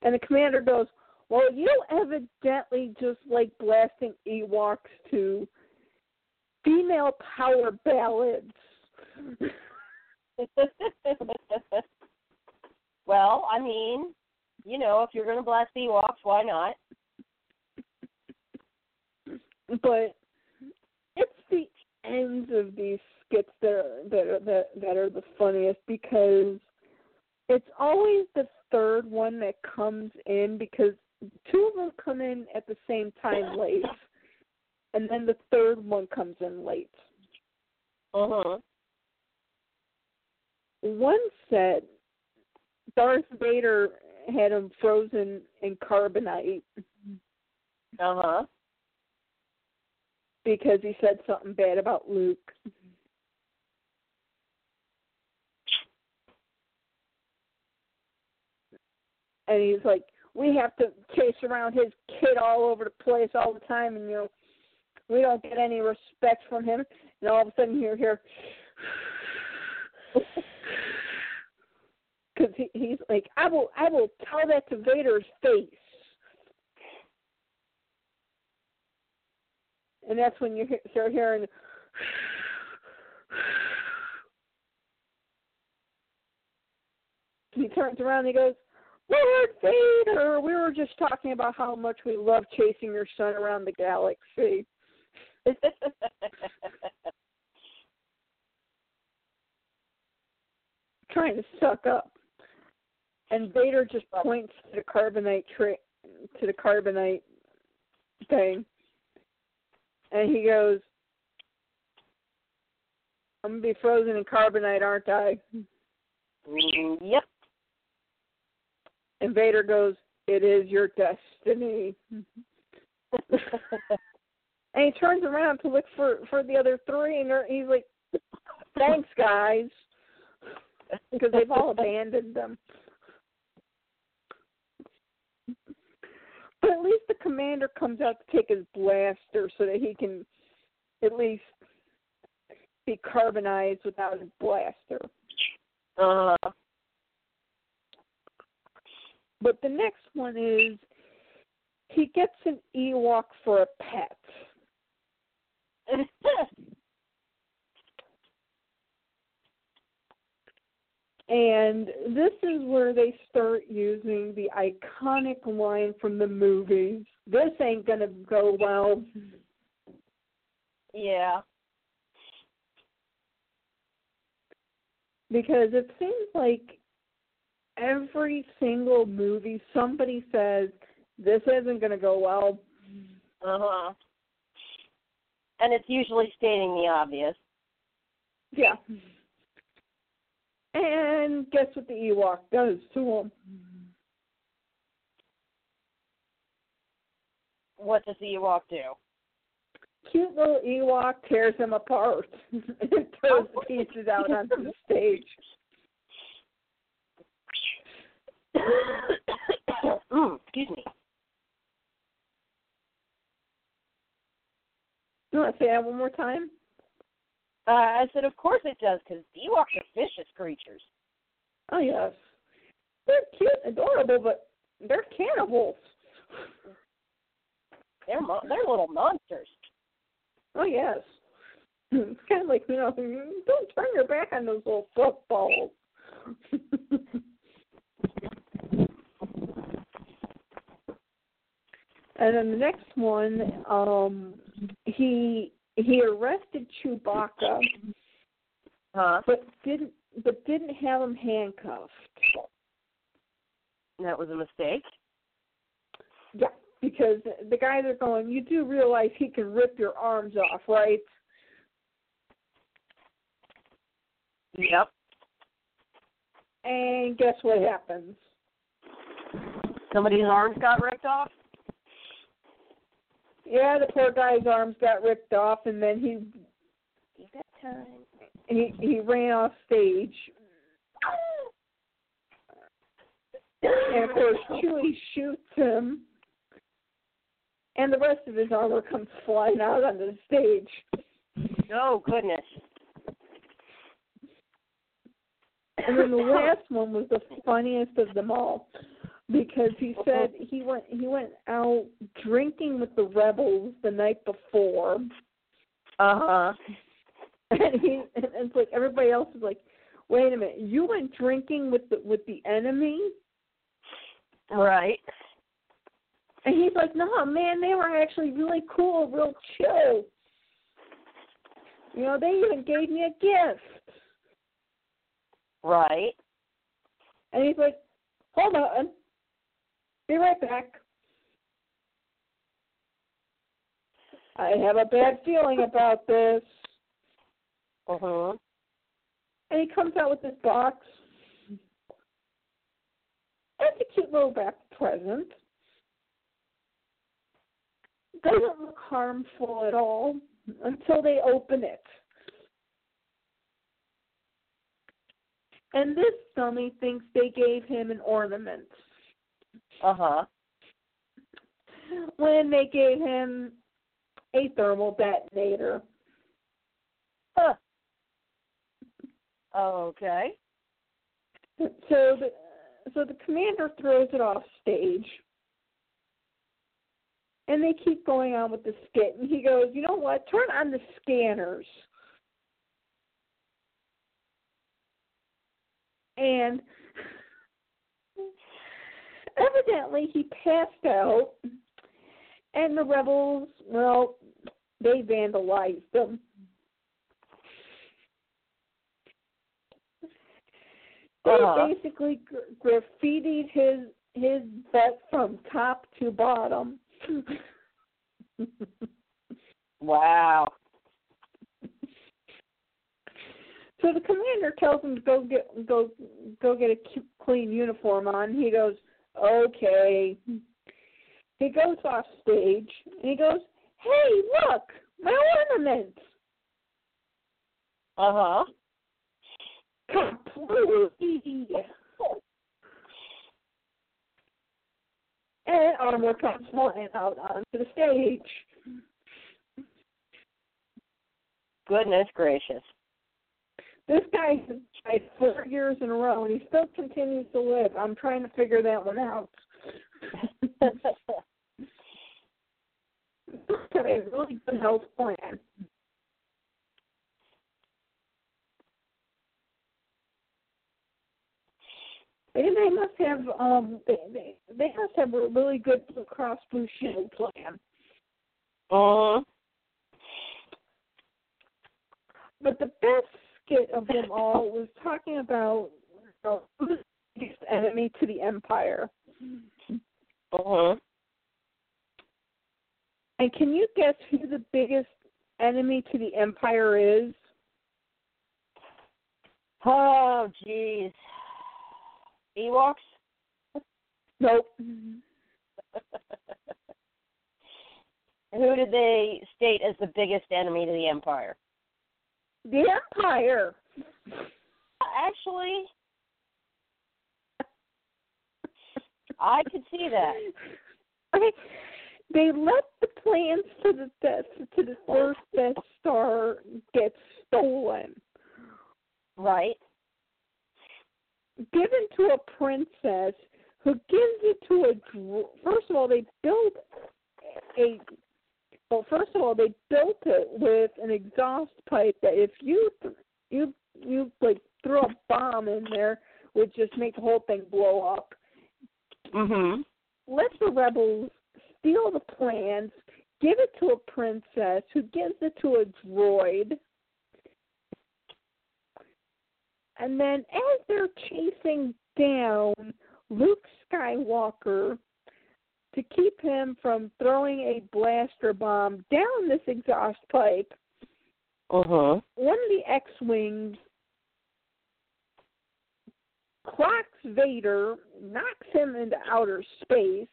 And the commander goes, Well, you evidently just like blasting Ewoks to female power ballads. well, I mean, you know, if you're going to blast Ewoks, why not? but it's the ends of these skits that are, that are, that, that are the funniest because it's always the third one that comes in because two of them come in at the same time late, and then the third one comes in late. Uh huh. One said Darth Vader had him frozen in carbonite Uh huh. because he said something bad about Luke. And he's like, we have to chase around his kid all over the place all the time, and you know, we don't get any respect from him. And all of a sudden, you hear, Because he, he's like, I will, I will tell that to Vader's face. And that's when you start hearing. He turns around and he goes, Lord Vader, we were just talking about how much we love chasing your son around the galaxy. Trying to suck up. And Vader just points to the carbonite tra- to the carbonite thing. And he goes, I'm gonna be frozen in carbonite, aren't I? Yep. And Vader goes, It is your destiny. and he turns around to look for for the other three, and he's like, "Thanks, guys," because they've all abandoned them. But at least the commander comes out to take his blaster so that he can at least be carbonized without his blaster. Uh, But the next one is he gets an Ewok for a pet. And this is where they start using the iconic line from the movies. This ain't gonna go well. yeah. Because it seems like every single movie somebody says this isn't gonna go well. Uh huh. And it's usually stating the obvious. Yeah. And guess what the Ewok does to him? What does the Ewok do? Cute little Ewok tears him apart and throws the pieces out onto the stage. Mm, excuse me. You want to say that one more time? Uh, I said, of course it does, because Ewoks are vicious creatures. Oh yes. They're cute and adorable, but they're cannibals. They're mo- they're little monsters. Oh yes. It's kind of like you know, don't turn your back on those little footballs. and then the next one, um, he he arrested Chewbacca, Huh? but didn't but didn't have him handcuffed. That was a mistake. Yeah, because the guys are going. You do realize he can rip your arms off, right? Yep. And guess what happens? Somebody's arms got ripped off. Yeah, the poor guy's arms got ripped off, and then he You got time. he he ran off stage. And of course, Chewie shoots him, and the rest of his armor comes flying out onto the stage. Oh goodness. And then the last one was the funniest of them all, because he said he went he went out drinking with the rebels the night before, Uh huh. and he and it's like everybody else is like, wait a minute, you went drinking with the with the enemy, Right. and he's like, no man, they were actually really cool, real chill. You know, they even gave me a gift, Right. and he's like, hold on, be right back. I have a bad feeling about this. Uh huh. And he comes out with this box. It's a cute little back present. Doesn't look harmful at all until they open it. And this dummy thinks they gave him an ornament Uh huh. when they gave him a thermal detonator. Huh. Okay. So the so the commander throws it off stage. And they keep going on with the skit and he goes, You know what, turn on the scanners. And evidently he passed out and the rebels well they vandalized him they Uh-huh. basically gra- graffitied his his butt from top to bottom Wow. so the commander tells him to go get go go get a clean uniform on he goes okay he goes off stage and he goes hey look my ornaments Uh huh. completely. And Armor comes flying out onto the stage. Goodness gracious. This guy has died four years in a row, and he still continues to live. I'm trying to figure that one out. Got a really good health plan. And they must have um they they, they must have a really good Blue Cross Blue Shield plan. uh But the best skit of them all was talking about you know, who's the biggest enemy to the empire. Uh-huh. And can you guess who the biggest enemy to the empire is? Oh, jeez. Ewoks? Nope. Who did they state as the biggest enemy to the Empire? The empire. Actually, I could see that. Okay. They let the plans to the Death to the first Death Star get stolen, Right? given to a princess who gives it to a. First of all, they built a. Well, first of all, they built it with an exhaust pipe that if you you you like throw a bomb in there would just make the whole thing blow up. Mhm. let the rebels steal the plans, give it to a princess who gives it to a droid. And then as they're chasing down Luke Skywalker to keep him from throwing a blaster bomb down this exhaust pipe, Uh-huh. one of the X-wings clocks Vader, knocks him into outer space,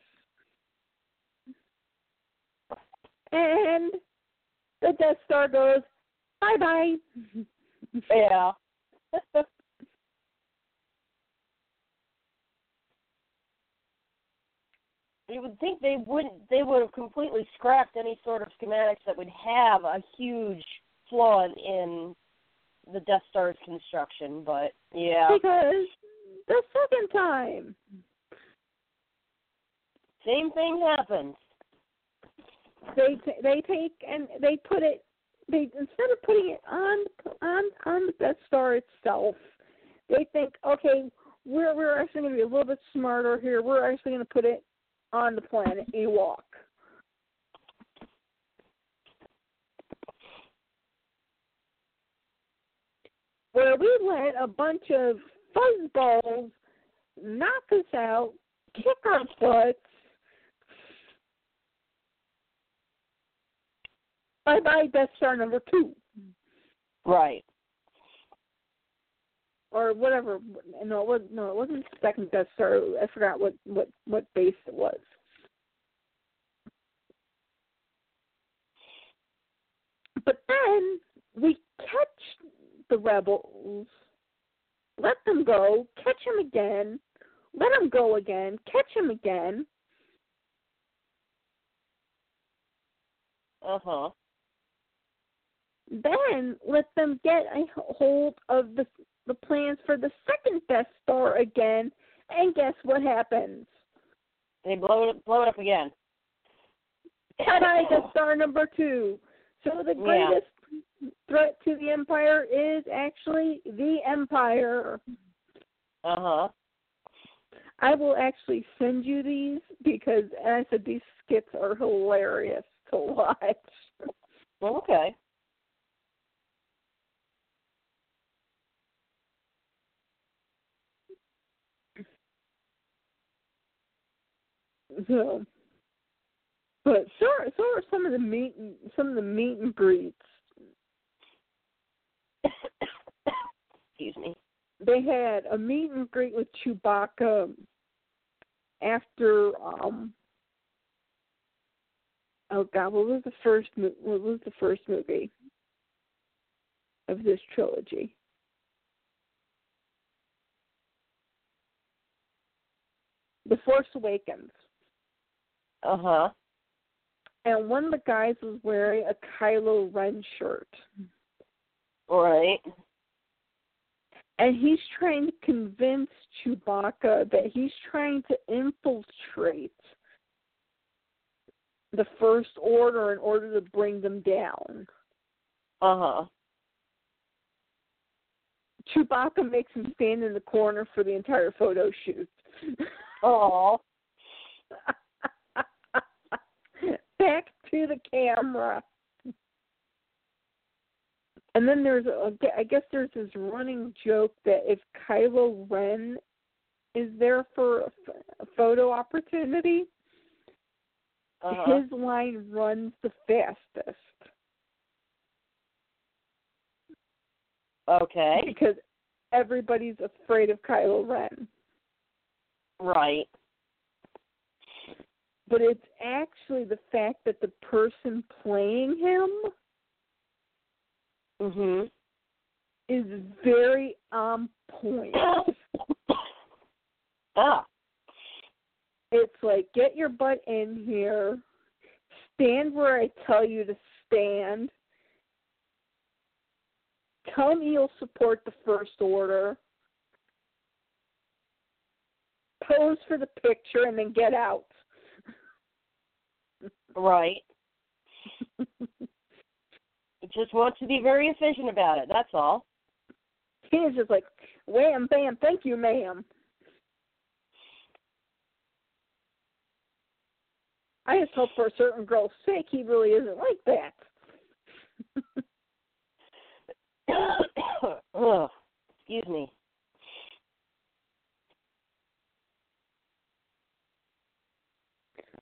and the Death Star goes bye bye. Yeah. you would think they wouldn't they would have completely scrapped any sort of schematics that would have a huge flaw in, in the Death Star's construction, but yeah. because the second time, Same thing happened. they t- they take and they put it they instead of putting it on on on the Death Star itself, they think okay we're we're actually going to be a little bit smarter here. We're actually going to put it on the planet Ewok. Where we let a bunch of fuzzballs knock us out, kick our butts. Bye bye, Death Star number two. Right. Or whatever. No, it was no, it wasn't second Death Star. I forgot what what what base it was. But then we catch the rebels, let them go, catch them again, let them go again, catch them again. Uh huh. Then let them get a hold of the the plans for the second Death Star again, and guess what happens? They blow it blow it up again. Ta-da, Death Star number two. So the Yeah. greatest threat to the Empire is actually the Empire. Uh huh. I will actually send you these because, I said, these skits are hilarious to watch. Well okay. So, but so are, so are some of the meet and, some of the meet and greets. Excuse me. They had a meet and greet with Chewbacca after um oh god what was the first mo- what was the first movie of this trilogy the force awakens Uh huh. and one of the guys was wearing a kylo ren shirt Right. and he's trying to convince Chewbacca that he's trying to infiltrate the First Order in order to bring them down. Uh huh. Chewbacca makes him stand in the corner for the entire photo shoot. Oh. Back to the camera. And then there's, a, I guess there's this running joke that if Kylo Ren is there for a photo opportunity, Uh-huh. his line runs the fastest Okay. because everybody's afraid of Kylo Ren. Right. But it's actually the fact that the person playing him Mhm. is very on point. ah. It's like get your butt in here, stand where I tell you to stand. Tell me you'll support the first order. Pose for the picture and then get out. Right. Just want to be very efficient about it. That's all. He He's just like, wham, bam, thank you, ma'am. I just hope for a certain girl's sake he really isn't like that. Ugh. Excuse me.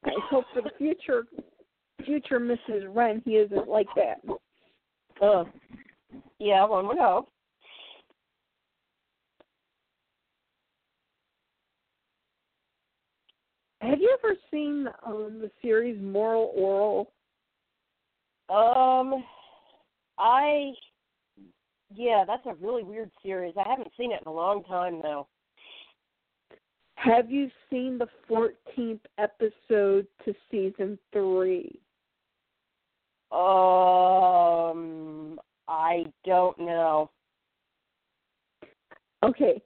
I hope for the future future Mrs. Ren he isn't like that. Ugh. Yeah, one would hope. Have you ever seen um the series Moral Orel? Um, I, yeah, that's a really weird series. I haven't seen it in a long time though. Have you seen the 14th episode to season 3? Um, I don't know. Okay,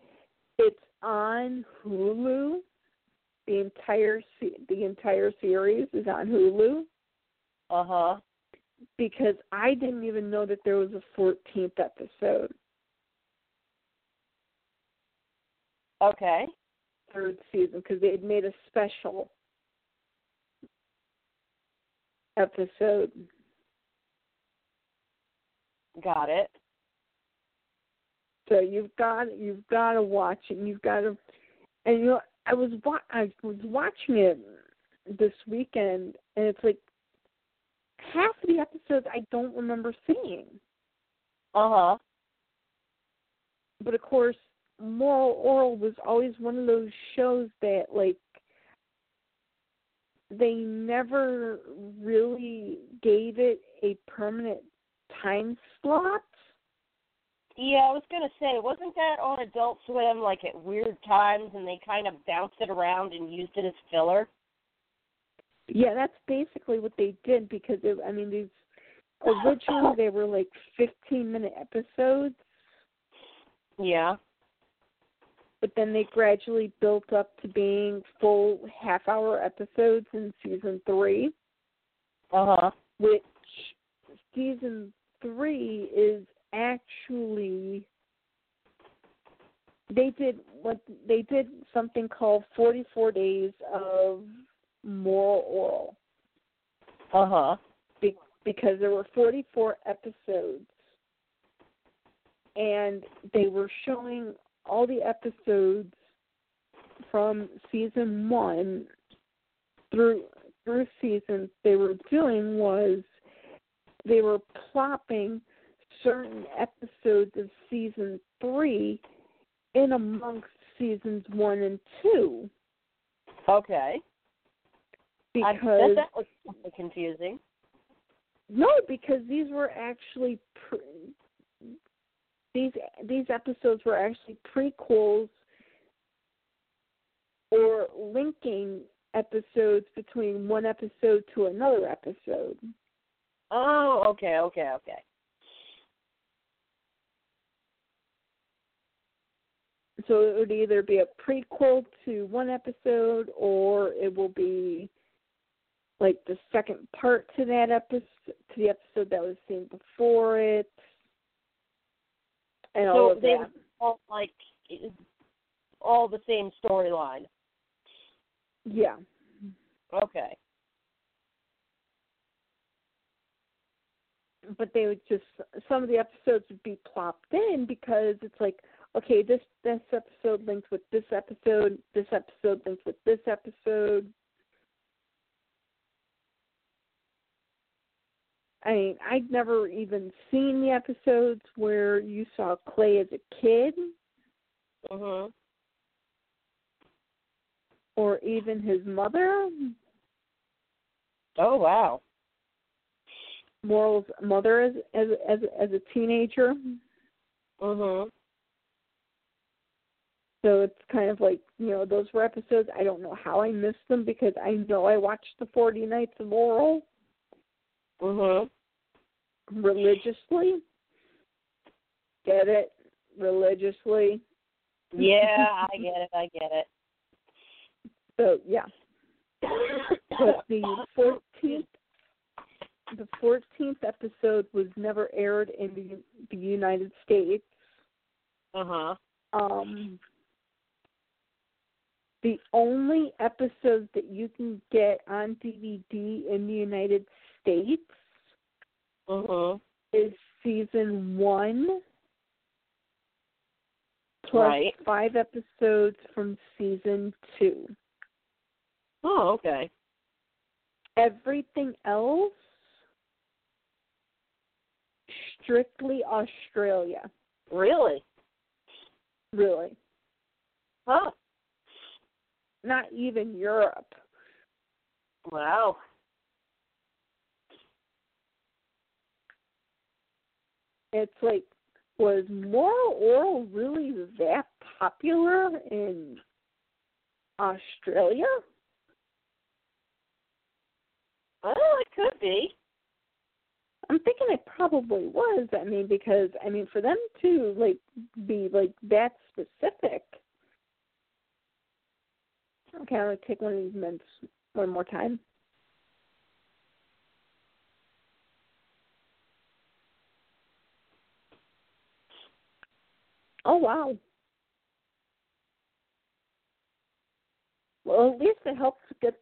it's on Hulu. The entire se- the entire series is on Hulu Uh huh. because I didn't even know that there was a 14th episode, Okay. Third season because they had made a special episode. Got it. So you've got you've got to watch it. You've got to, and you know I was wa- I was watching it this weekend, and it's like half of the episodes I don't remember seeing. Uh huh. But of course, Moral Orel was always one of those shows that like they never really gave it a permanent time slot. Yeah, I was gonna say, wasn't that on Adult Swim like at weird times, and they kind of bounced it around and used it as filler? Yeah, that's basically what they did because it, I mean these originally they were like 15 minute episodes Yeah. But then they gradually built up to being full half hour episodes in season three, Uh huh. which season three is actually they did what they did something called 44 days of moral orel Uh huh. be- because there were 44 episodes and they were showing all the episodes from season 1 through through season they were doing was they were plopping certain episodes of season 3 in amongst seasons 1 and 2 Okay. Because bet that was confusing. No, because these were actually pre- these these episodes were actually prequels or linking episodes between one episode to another episode. Oh, okay, okay, okay. So it would either be a prequel to one episode or it will be like the second part to that episode to the episode that was seen before it and all So of they that. all like all the same storyline. Yeah. Okay. but they would just some of the episodes would be plopped in because it's like okay this this episode links with this episode this episode links with this episode i mean i'd never even seen the episodes where you saw clay as a kid Mhm. or even his mother Oh wow. moral's mother as as as as a teenager Uh-huh. So it's kind of like, you know, those were episodes. I don't know how I missed them because I know I watched the 40 Nights of Orel Mhm. religiously. Get it? Religiously. Yeah, I get it. I get it. So, yeah. But the 14th the 14th episode was never aired in the, the United States. Uh huh. Um the only episodes that you can get on DVD in the United States Mhm. is season one plus Right. five episodes from season two. Oh, okay. Everything else strictly Australia, Really? really. Huh. Not even Europe. Wow. It's like was moral orel really that popular in Australia? Well, it could be. I'm thinking it probably was. I mean, because I mean, for them to like be like that specific. Okay, I'm gonna take one of these mints one more time. Oh wow. Well, at least it helps get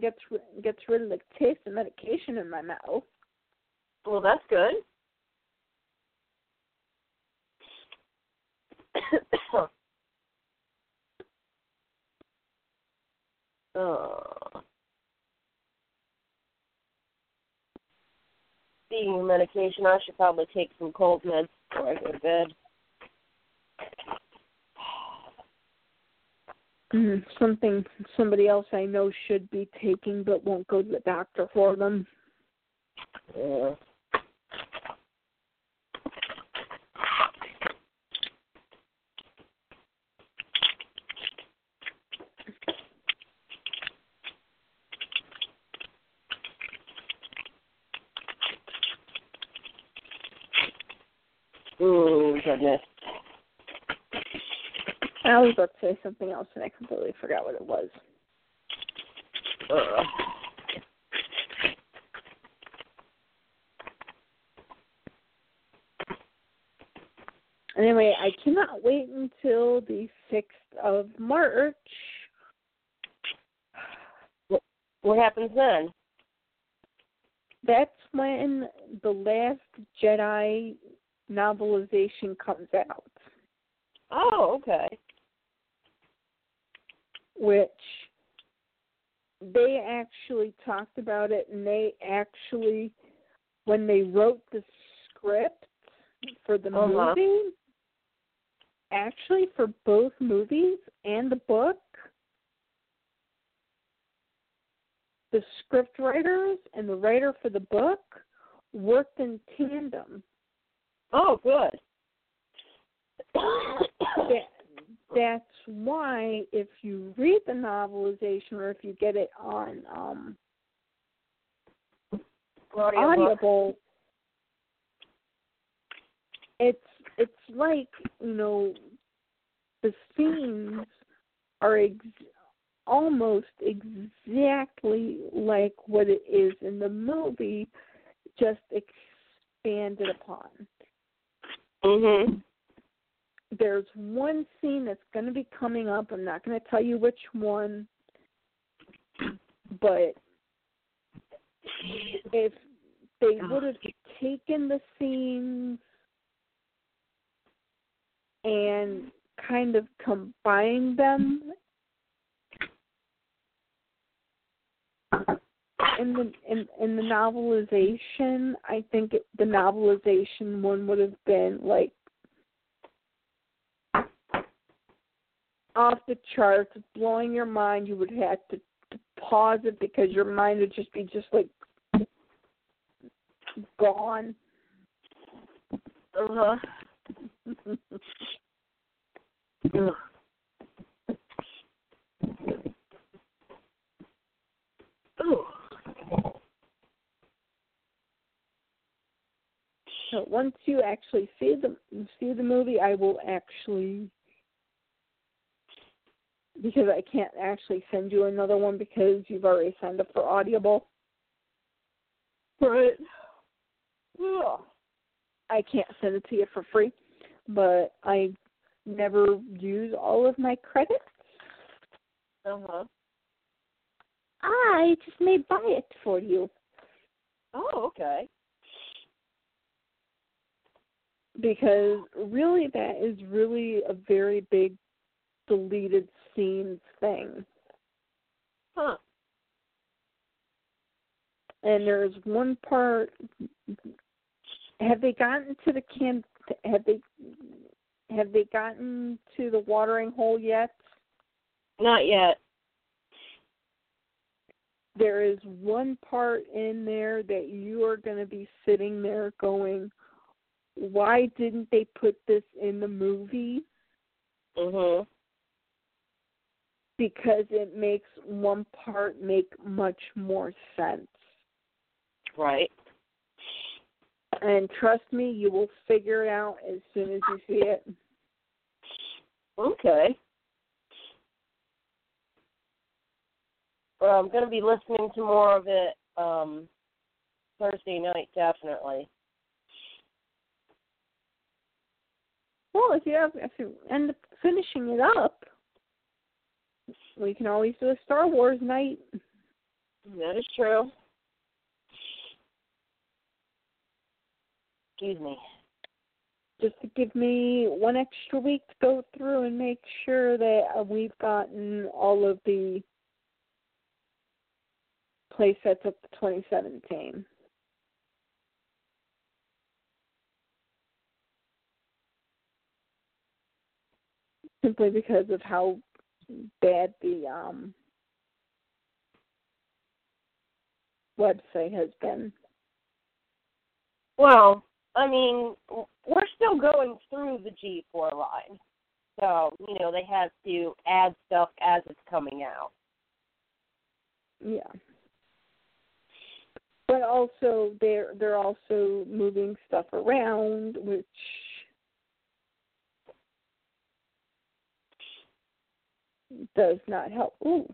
gets gets rid of the taste of medication in my mouth. Well, that's good. uh, of medication, I should probably take some cold meds before I go to bed. Mm-hmm. something somebody else I know should be taking but won't go to the doctor for them. Yeah. Oh goodness. I was about to say something else and I completely forgot what it was. Uh. Anyway, I cannot wait until the 6th of March. What happens then? That's when the Last Jedi novelization comes out. Oh, okay. Which they actually talked about it and they actually when they wrote the script for the Uh-huh. movie actually for both movies and the book the script writers and the writer for the book worked in tandem Oh, good. that, that's why if you read the novelization or if you get it on um audible it's it's like you know the scenes are ex- almost exactly like what it is in the movie just expanded upon Mhm. There's one scene that's going to be coming up. I'm not going to tell you which one, but if they oh, would have taken the scenes and kind of combined them in the in in the novelization, I think it, the novelization one would have been like off the charts, blowing your mind. You would have to, pause it because your mind would just be just like gone. Uh-huh. So once you actually see the see the movie, I will actually because I can't actually send you another one because you've already signed up for Audible. Right. Ugh. I can't send it to you for free, but I never use all of my credits. Uh-huh. I just may buy it for you Oh, okay. because really that is really a very big deleted scenes thing. Huh. And there's one part have they gotten to the can have they have they gotten to the watering hole yet? Not yet. there is one part in there that you are going to be sitting there going, why didn't they put this in the movie? Mhm. Because it makes one part make much more sense. Right. And trust me, you will figure it out as soon as you see it. Okay. Well, I'm going to be listening to more of it um Thursday night, definitely. Well, if you have, if you end up finishing it up, we can always do a Star Wars night. That is true. Excuse me. just to give me one extra week to go through and make sure that uh, we've gotten all of the play sets up to 2017. Simply because of how bad the um, website has been. Well, I mean, we're still going through the G4 line. So, you know, they have to add stuff as it's coming out. Yeah. But also they're they're also moving stuff around which does not help. Ooh.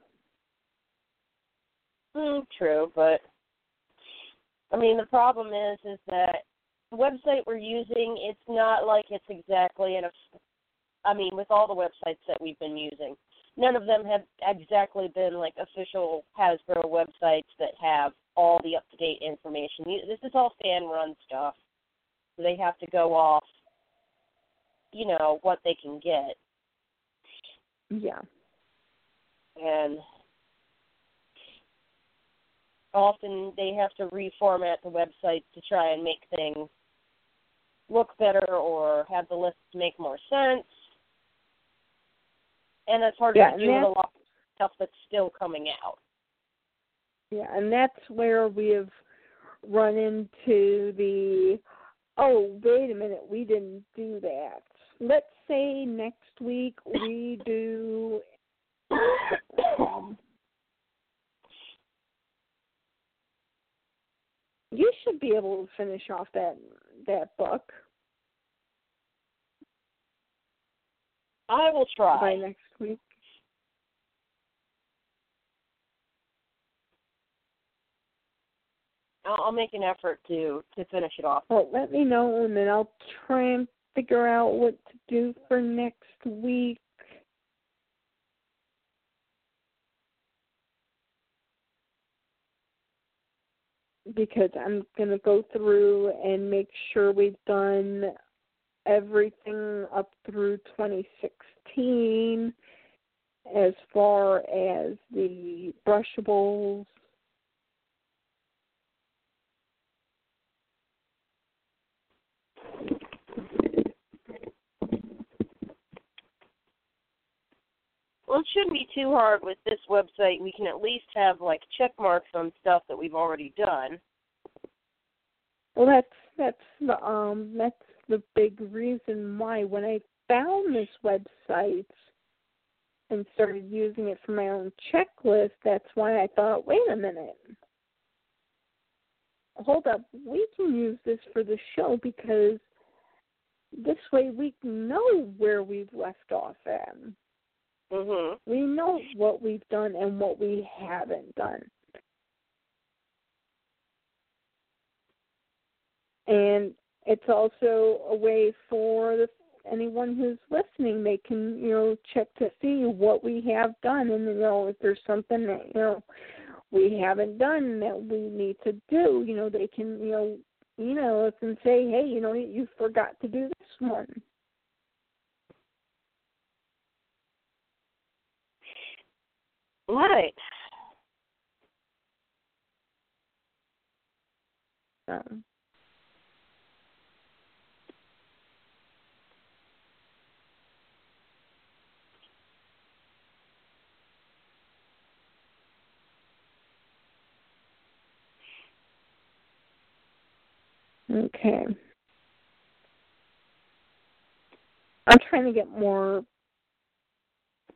Mm, true, but I mean the problem is is that the website we're using it's not like it's exactly an I mean with all the websites that we've been using none of them have exactly been like official Hasbro websites that have all the up to date information. This is all fan run stuff. So they have to go off you know, what they can get. Yeah. And often they have to reformat the website to try and make things look better or have the lists make more sense. And it's hard yeah, to do with a lot of stuff that's still coming out. Yeah, and that's where we have run into the oh, wait a minute, we didn't do that. Let's say next week we do Um, you should be able to finish off that that book. I will try by next week. I'll, make an effort to to finish it off. Well, let me know, and then I'll try and figure out what to do for next week. Because I'm going to go through and make sure we've done everything up through 2016 as far as the brushables Well, it shouldn't be too hard with this website. We can at least have like check marks on stuff that we've already done. Well, that's that's the um that's the big reason why when I found this website and started using it for my own checklist, that's why I thought, wait a minute. Hold up, we can use this for the show because this way we know where we've left off at. Mhm. We know what we've done and what we haven't done. And it's also a way for the, anyone who's listening, they can, you know, check to see what we have done and, you know, if there's something that, you know, we haven't done that we need to do, you know, they can, you know, email us and say, hey, you know, you forgot to do this one. Right. Um, Okay. I'm trying to get more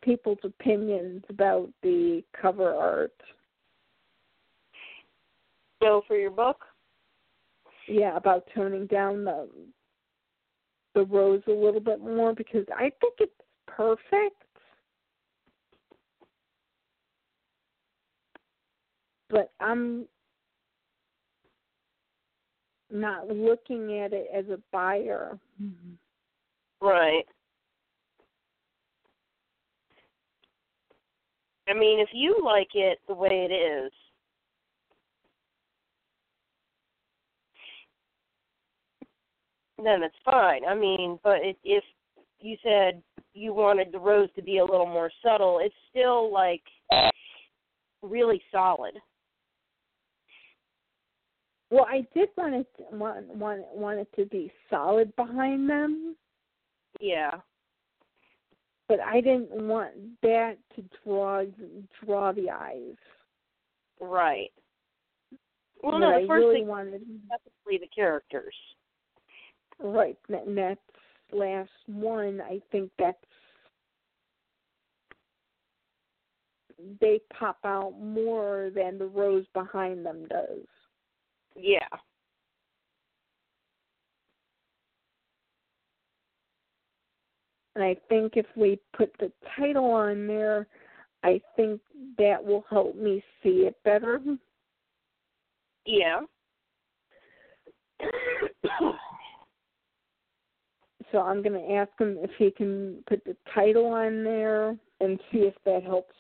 people's opinions about the cover art. So for your book? Yeah, about toning down the the rose a little bit more because I think it's perfect. But I'm not looking at it as a buyer. Right. I mean, if you like it the way it is, then it's fine. I mean, but it, if you said you wanted the rose to be a little more subtle, it's still like really solid. Well, I did want it want want want it to be solid behind them. Yeah. But I didn't want that to draw draw the eyes. Right. Well, no, I the first really thing wanted to definitely the characters. right. And that last one, I think that's they pop out more than the rose behind them does. Yeah. And I think if we put the title on there, I think that will help me see it better. Yeah. so I'm going to ask him if he can put the title on there and see if that helps.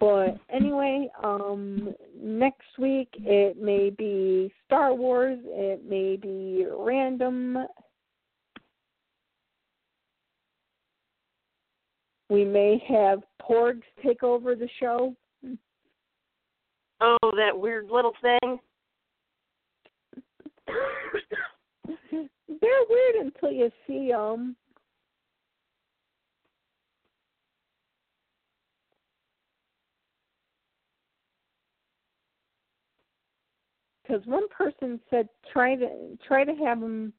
But anyway, um next week it may be Star Wars, it may be random. We may have Porgs take over the show. Oh, that weird little thing. They're weird until you see them. Because one person said try to try to have them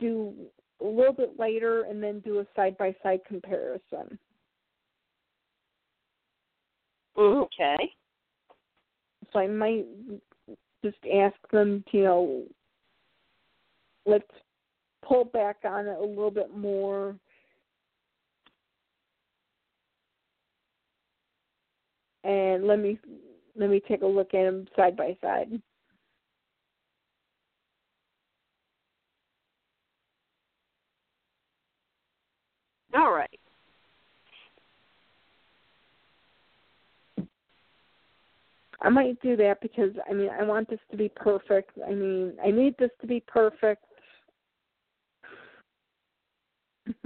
do a little bit later and then do a side by side comparison. Okay. So I might just ask them to, you know, let's pull back on it a little bit more. And let me let me take a look at them side by side. All right. I might do that because I mean I want this to be perfect. I mean I need this to be perfect.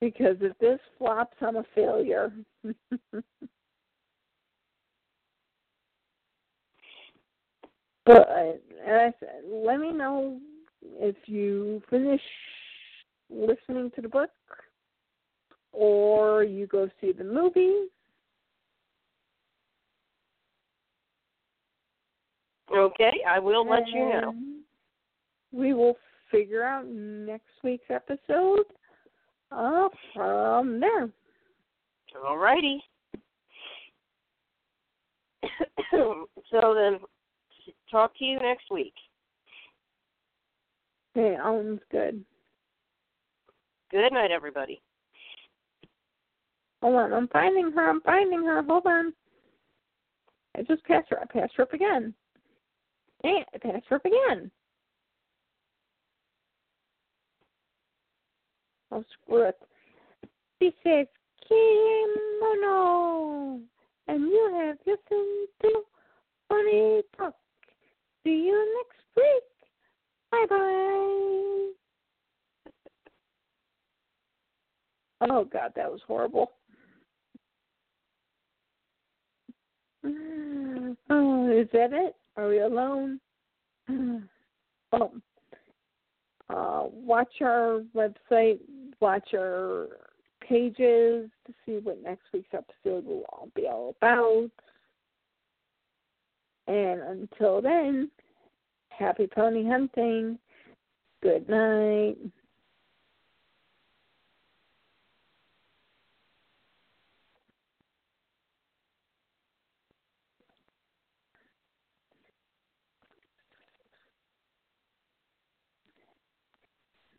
because if this flops, I'm a failure. but as I said, let me know if you finish listening to the book or you go see the movie. Okay, I will let you know. We will figure out next week's episode uh, from there. All righty. so then, talk to you next week. Okay, sounds good. Good night, everybody. Hold on, I'm finding her. I'm finding her. Hold on. I just passed her. I passed her up again. Dang it, I passed her up again. Oh, screw it. She says, Kimono. And you have listened to Funny Talk. See you next week. Bye bye. Oh, God, that was horrible. Oh, is that it? Are we alone? Oh. Uh, watch our website, watch our pages to see what next week's episode will all be all about. And until then, happy pony hunting. Good night.